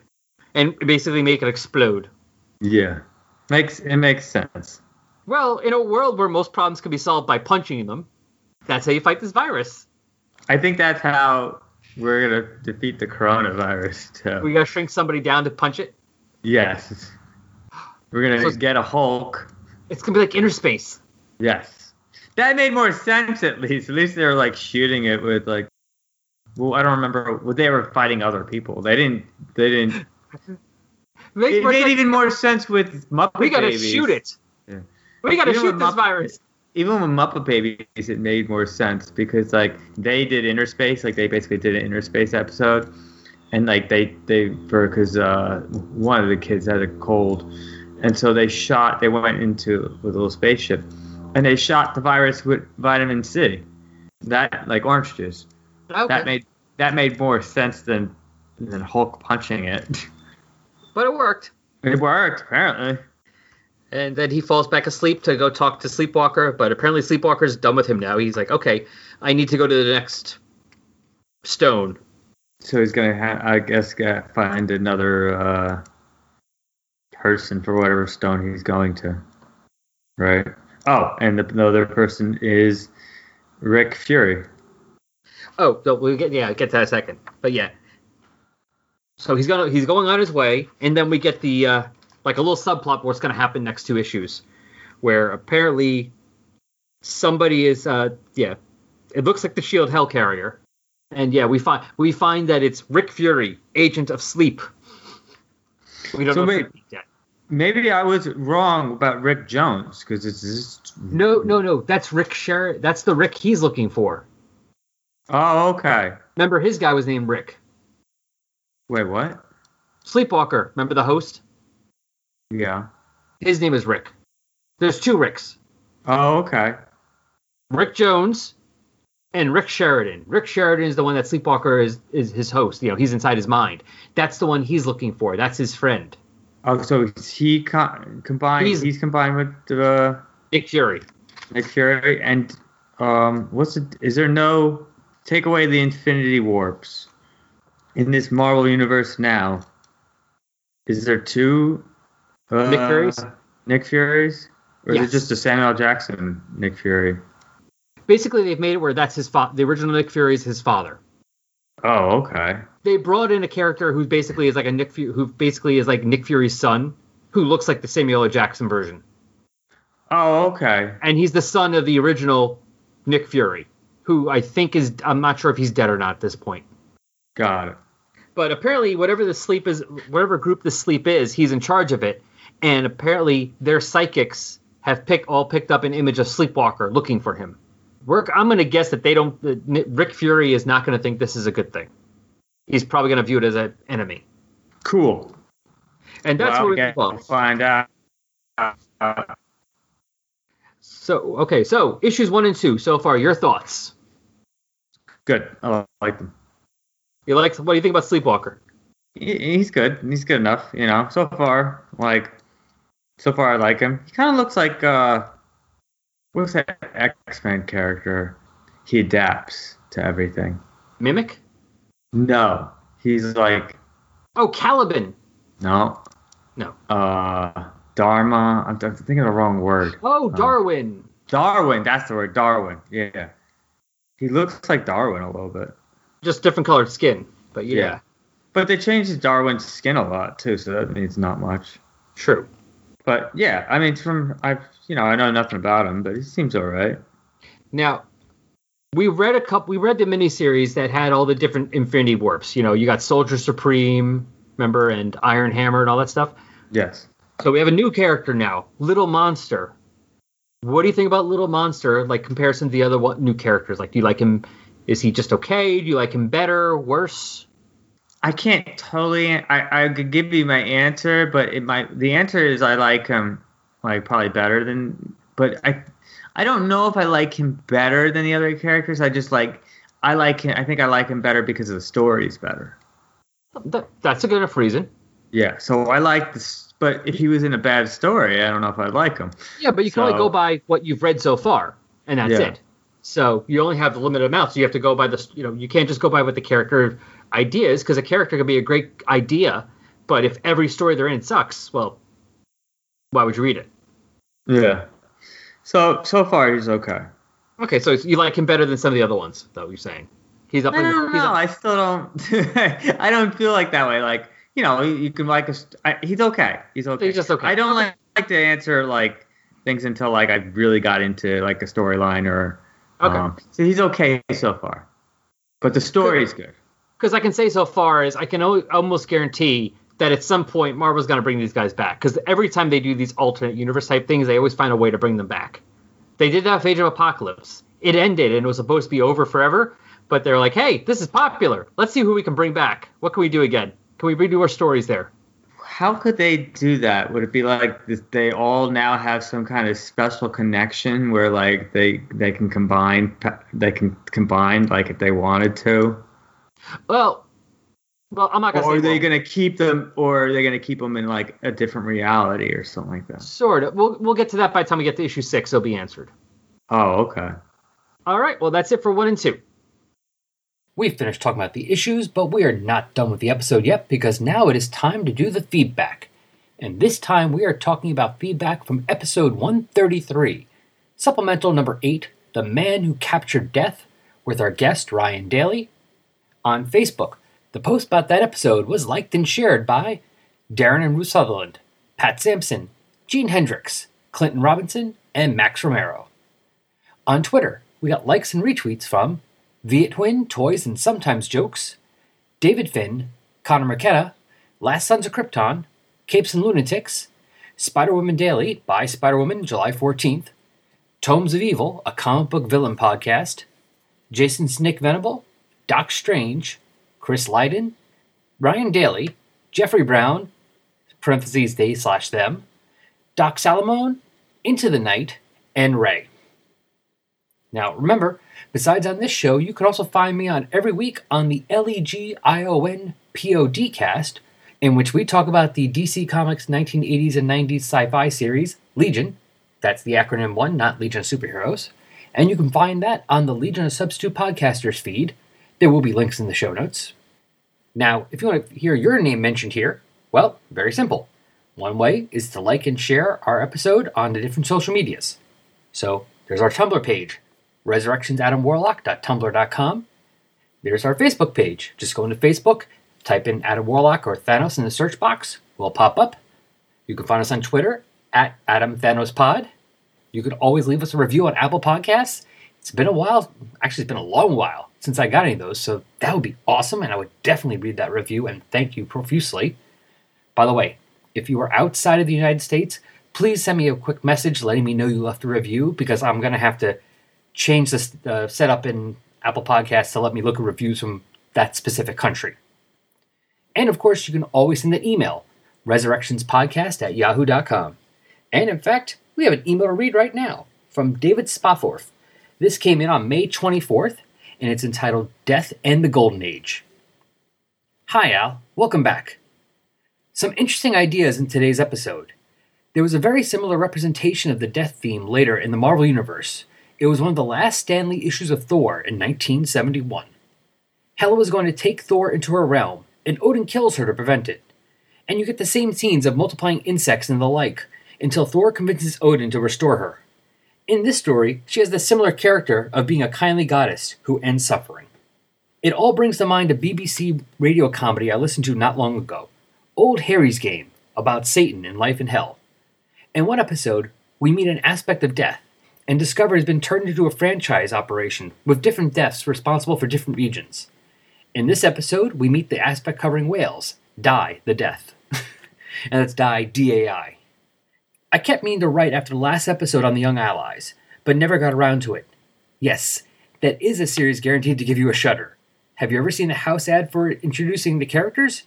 and basically make it explode. Yeah, makes it makes sense. Well, in a world where most problems can be solved by punching them, that's how you fight this virus. I think that's how we're gonna defeat the coronavirus too. We gotta shrink somebody down to punch it. yes, we're gonna So- get a Hulk. It's gonna be like inner space. Yes, that made more sense at least. At least they were like shooting it with like. Well, I don't remember. Well, they were fighting other people. They didn't. They didn't. It made sense. even more sense with Muppet we gotta Babies. shoot it. Yeah. We gotta Even shoot this virus. Even with Muppet Babies, it made more sense because like they did inner space, like they basically did an inner space episode, and like they they for because uh, one of the kids had a cold, and so they shot. They went into with a little spaceship, and they shot the virus with vitamin C, that like orange juice. Okay. That made that made more sense than than Hulk punching it. but it worked. it worked apparently. And then he falls back asleep to go talk to Sleepwalker, but apparently Sleepwalker's done with him now. He's like, okay, I need to go to the next stone. So he's gonna, ha- I guess, find another uh, person for whatever stone he's going to, right? Oh, and the, the other person is Rick Fury. Oh, so we'll get yeah, get to that a second. But yeah. So he's gonna he's going on his way, and then we get the uh like a little subplot what's gonna happen next two issues. Where apparently somebody is uh yeah. It looks like the shield Helicarrier And yeah, we find we find that it's Rick Fury, agent of sleep. We don't So know wait. yet. Maybe I was wrong about Rick Jones because it's just. No, no, no. That's Rick Sher that's the Rick he's looking for. Oh, okay. Remember his guy was named Rick. Wait, what? Sleepwalker, remember the host? Yeah. His name is Rick. There's two Ricks. Oh, okay. Rick Jones and Rick Sheridan. Rick Sheridan is the one that Sleepwalker is is his host. You know, he's inside his mind. That's the one he's looking for. That's his friend, Oh, so he co- combined? He's- He's, combined with uh, Nick Fury. Nick Fury and um, what's it? Is there no take away the Infinity Warps? in this Marvel universe now, is there two uh, Nick Fury's? Nick Fury's? or is it just a Samuel Jackson Nick Fury? Basically, they've made it where that's his father. The original Nick Fury is his father. Oh, okay. They brought in a character who basically is like a Nick Fu- who basically is like Nick Fury's son, who looks like the Samuel L. Jackson version, Oh, okay. and he's the son of the original Nick Fury, who I think is I'm not sure if he's dead or not at this point. Got it. But apparently, whatever the sleep is, whatever group the sleep is, he's in charge of it. And apparently, their psychics have picked all picked up an image of Sleepwalker looking for him. We're, I'm going to guess that they don't. that Rick Fury is not going to think this is a good thing. He's probably going to view it as an enemy. Cool. And that's well, what we guess well, we'll find out. So okay, so issues one and two so far. Your thoughts? good. I like them. You like? What do you think about Sleepwalker? He's good. He's good enough. You know, so far, like, so far I like him. He kind of looks like uh, what's that X Men character? He adapts to everything. Mimic? No, he's like Oh, Caliban. no, No. uh, Dharma. I'm, I'm thinking the wrong word. Oh, Darwin. Darwin. That's the word. Darwin. Yeah. He looks like Darwin a little bit. Just different colored skin, but yeah, Yeah. But they changed Darwin's skin a lot too, so that means not much. true. But yeah, I mean, from I've you know I know nothing about him, but he seems all right. Now, we read a couple. We read the miniseries that had all the different Infinity Warps. You know, you got Soldier Supreme, remember, and Iron Hammer and all that stuff. Yes. So we have a new character now, Little Monster. What do you think about Little Monster, like comparison to the other one, new characters? Like, do you like him? Is he just okay? Do you like him better, worse? I can't totally. I I could give you my answer, but it might. The answer is I like him, like probably better than. But I, I don't know if I like him better than the other characters. I just like. I like him. I think I like him better because the story's better. That, that's a good enough reason. Yeah. So I like this. But if he was in a bad story, I don't know if I'd like him. Yeah, but you can only go by what you've read so far, and that's Yeah. it. So you only have the limited amount. So you have to go by the, you know, you can't just go by what the character idea is, because a character could be a great idea, but if every story they're in sucks, well, why would you read it? Yeah. So so far he's okay. Okay, so you like him better than some of the other ones, though. You're saying he's up. I in he's know. up- I still don't. I don't feel like that way. Like you know, you, you can like a. he's okay. He's okay. He's just okay. I don't Okay. like, like to answer like things until like I really got into like a storyline or. Okay. Um, so he's okay so far, but the story is good. Because I can say so far is I can al- almost guarantee that at some point Marvel's going to bring these guys back because every time they do these alternate universe type things, they always find a way to bring them back. They did that with Age of Apocalypse. It ended and it was supposed to be over forever, but they're like, hey, this is popular. Let's see who we can bring back. What can we do again? Can we redo our stories there? How could they do that? Would it be like they all now have some kind of special connection where like they they can combine they can combine like if they wanted to? Well, well, I'm not going to Or say are they well. going to keep them, or are they going to keep them in like a different reality or something like that? Sort of. We'll, we'll get to that by the time we get to issue six. It'll be answered. Oh, okay. All right. Well, that's it for one and two. We've finished talking about the issues, but we are not done with the episode yet because now it is time to do the feedback. And this time we are talking about feedback from episode 133, supplemental number 8, The Man Who Captured Death, with our guest Ryan Daly. On Facebook, the post about that episode was liked and shared by Darren and Ruth Sutherland, Pat Sampson, Gene Hendricks, Clinton Robinson, and Max Romero. On Twitter, we got likes and retweets from Vietwin, Toys and Sometimes Jokes, David Finn, Connor McKenna, Last Sons of Krypton, Capes and Lunatics, Spider Woman Daily by Spider Woman, July 14th, Tomes of Evil, a comic book villain podcast, Jason Snick Venable, Doc Strange, Chris Lydon, Ryan Daly, Jeffrey Brown, parentheses they slash them, Doc Salamone, Into the Night, and Ray. Now, remember, besides on this show, you can also find me on every week on the LEGION PODcast, in which we talk about the DC Comics 1980s and 90s sci fi series, Legion. That's the acronym one, not Legion of Superheroes. And you can find that on the Legion of Substitute Podcasters feed. There will be links in the show notes. Now, if you want to hear your name mentioned here, well, very simple. One way is to like and share our episode on the different social medias. So there's our Tumblr page, resurrectionsadamwarlock.tumblr.com. There's our Facebook page. Just go into Facebook, type in Adam Warlock or Thanos in the search box. We'll pop up. You can find us on Twitter at Adam Thanos Pod. You can always leave us a review on Apple Podcasts. It's been a while, actually, it's been a long while since I got any of those, so that would be awesome, and I would definitely read that review and thank you profusely. By the way, if you are outside of the United States, please send me a quick message letting me know you left a review because I'm going to have to change the uh, setup in Apple Podcasts to let me look at reviews from that specific country. And of course, you can always send an email, resurrectionspodcast at yahoo.com. And in fact, we have an email to read right now from David Spofforth. This came in on May 24th, and it's entitled Death and the Golden Age. Hi, Al. Welcome back. Some interesting ideas in today's episode. There was a very similar representation of the death theme later in the Marvel Universe. It was one of the last Stan Lee issues of Thor in 1971. Hela was going to take Thor into her realm, and Odin kills her to prevent it. And you get the same scenes of multiplying insects and the like, until Thor convinces Odin to restore her. In this story, she has the similar character of being a kindly goddess who ends suffering. It all brings to mind a BBC radio comedy I listened to not long ago, Old Harry's Game, about Satan and life in hell. In one episode, we meet an aspect of death and discover it has been turned into a franchise operation with different deaths responsible for different regions. In this episode, we meet the aspect covering Wales, Dai the Death. and that's Dai D A I. I kept meaning to write after the last episode on the Young Allies, but never got around to it. Yes, that is a series guaranteed to give you a shudder. Have you ever seen the house ad for introducing the characters?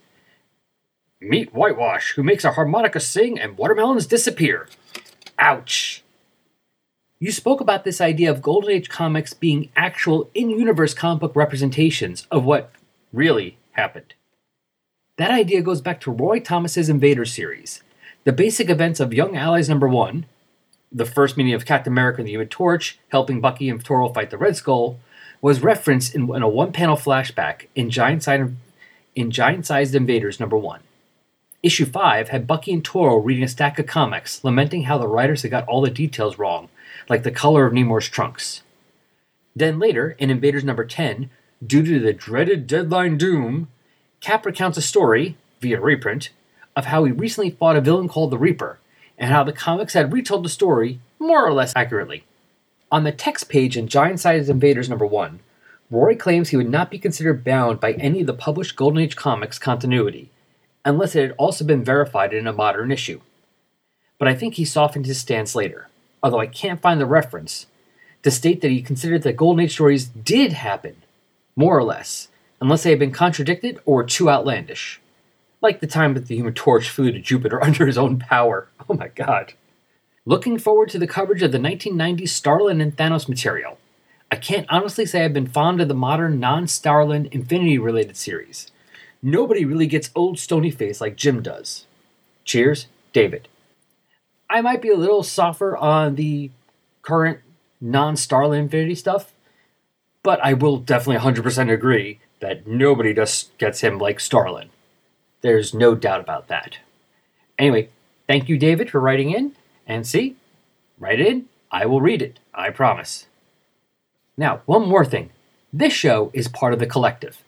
Meet Whitewash, who makes a harmonica sing and watermelons disappear. Ouch. You spoke about this idea of Golden Age comics being actual in universe comic book representations of what really happened. That idea goes back to Roy Thomas's Invader series. The basic events of Young Allies number one, the first meeting of Captain America and the Human Torch, helping Bucky and Toro fight the Red Skull, was referenced in, in a one-panel flashback in Giant Sized in Giant Sized Invaders number one. Issue 5 had Bucky and Toro reading a stack of comics, lamenting how the writers had got all the details wrong, like the color of Namor's trunks. Then later, in Invaders number 10, due to the dreaded deadline doom, Cap recounts a story, via reprint, of how he recently fought a villain called the Reaper, and how the comics had retold the story more or less accurately. On the text page in Giant Sized Invaders number 1, Roy claims he would not be considered bound by any of the published Golden Age comics continuity, unless it had also been verified in a modern issue. But I think he softened his stance later, although I can't find the reference, to state that he considered that Golden Age stories did happen, more or less, unless they had been contradicted or too outlandish like the time that the Human Torch flew to Jupiter under his own power. Oh my god. Looking forward to the coverage of the 1990s Starlin and Thanos material. I can't honestly say I've been fond of the modern non Starlin Infinity related series. Nobody really gets old stony face like Jim does. Cheers, David. I might be a little softer on the current non Starlin Infinity stuff, but I will definitely 100% agree that nobody just gets him like Starlin. There's no doubt about that. Anyway, thank you, David, for writing in. And see, write it in. I will read it. I promise. Now, one more thing. This show is part of The Collective.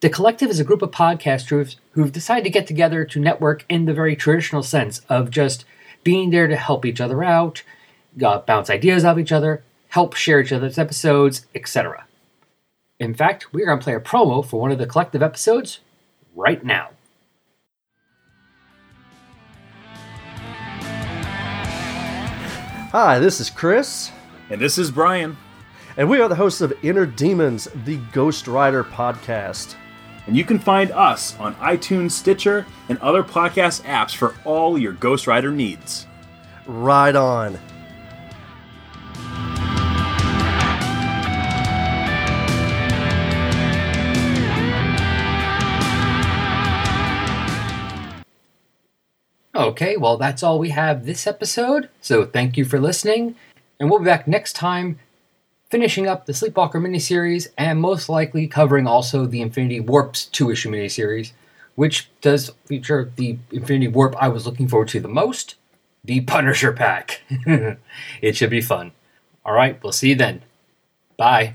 The Collective is a group of podcasters who've decided to get together to network in the very traditional sense of just being there to help each other out, uh, bounce ideas off each other, help share each other's episodes, etc. In fact, we're going to play a promo for one of the Collective episodes right now. Hi, this is Chris, And this is Brian. and we are the hosts of Inner Demons, the Ghost Rider podcast. And you can find us on iTunes, Stitcher, and other podcast apps for all your Ghost Rider needs. Right on. Okay, well, that's all we have this episode. So thank you for listening. And we'll be back next time finishing up the Sleepwalker miniseries, and most likely covering also the Infinity Warp's two issue miniseries, which does feature the Infinity Warp I was looking forward to the most the Punisher Pack. it should be fun. All right, we'll see you then. Bye.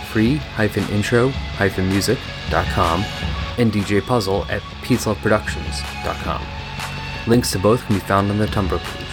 free-intro-music.com and DJ Puzzle at peaceloveproductions.com. Links to both can be found on the Tumblr page.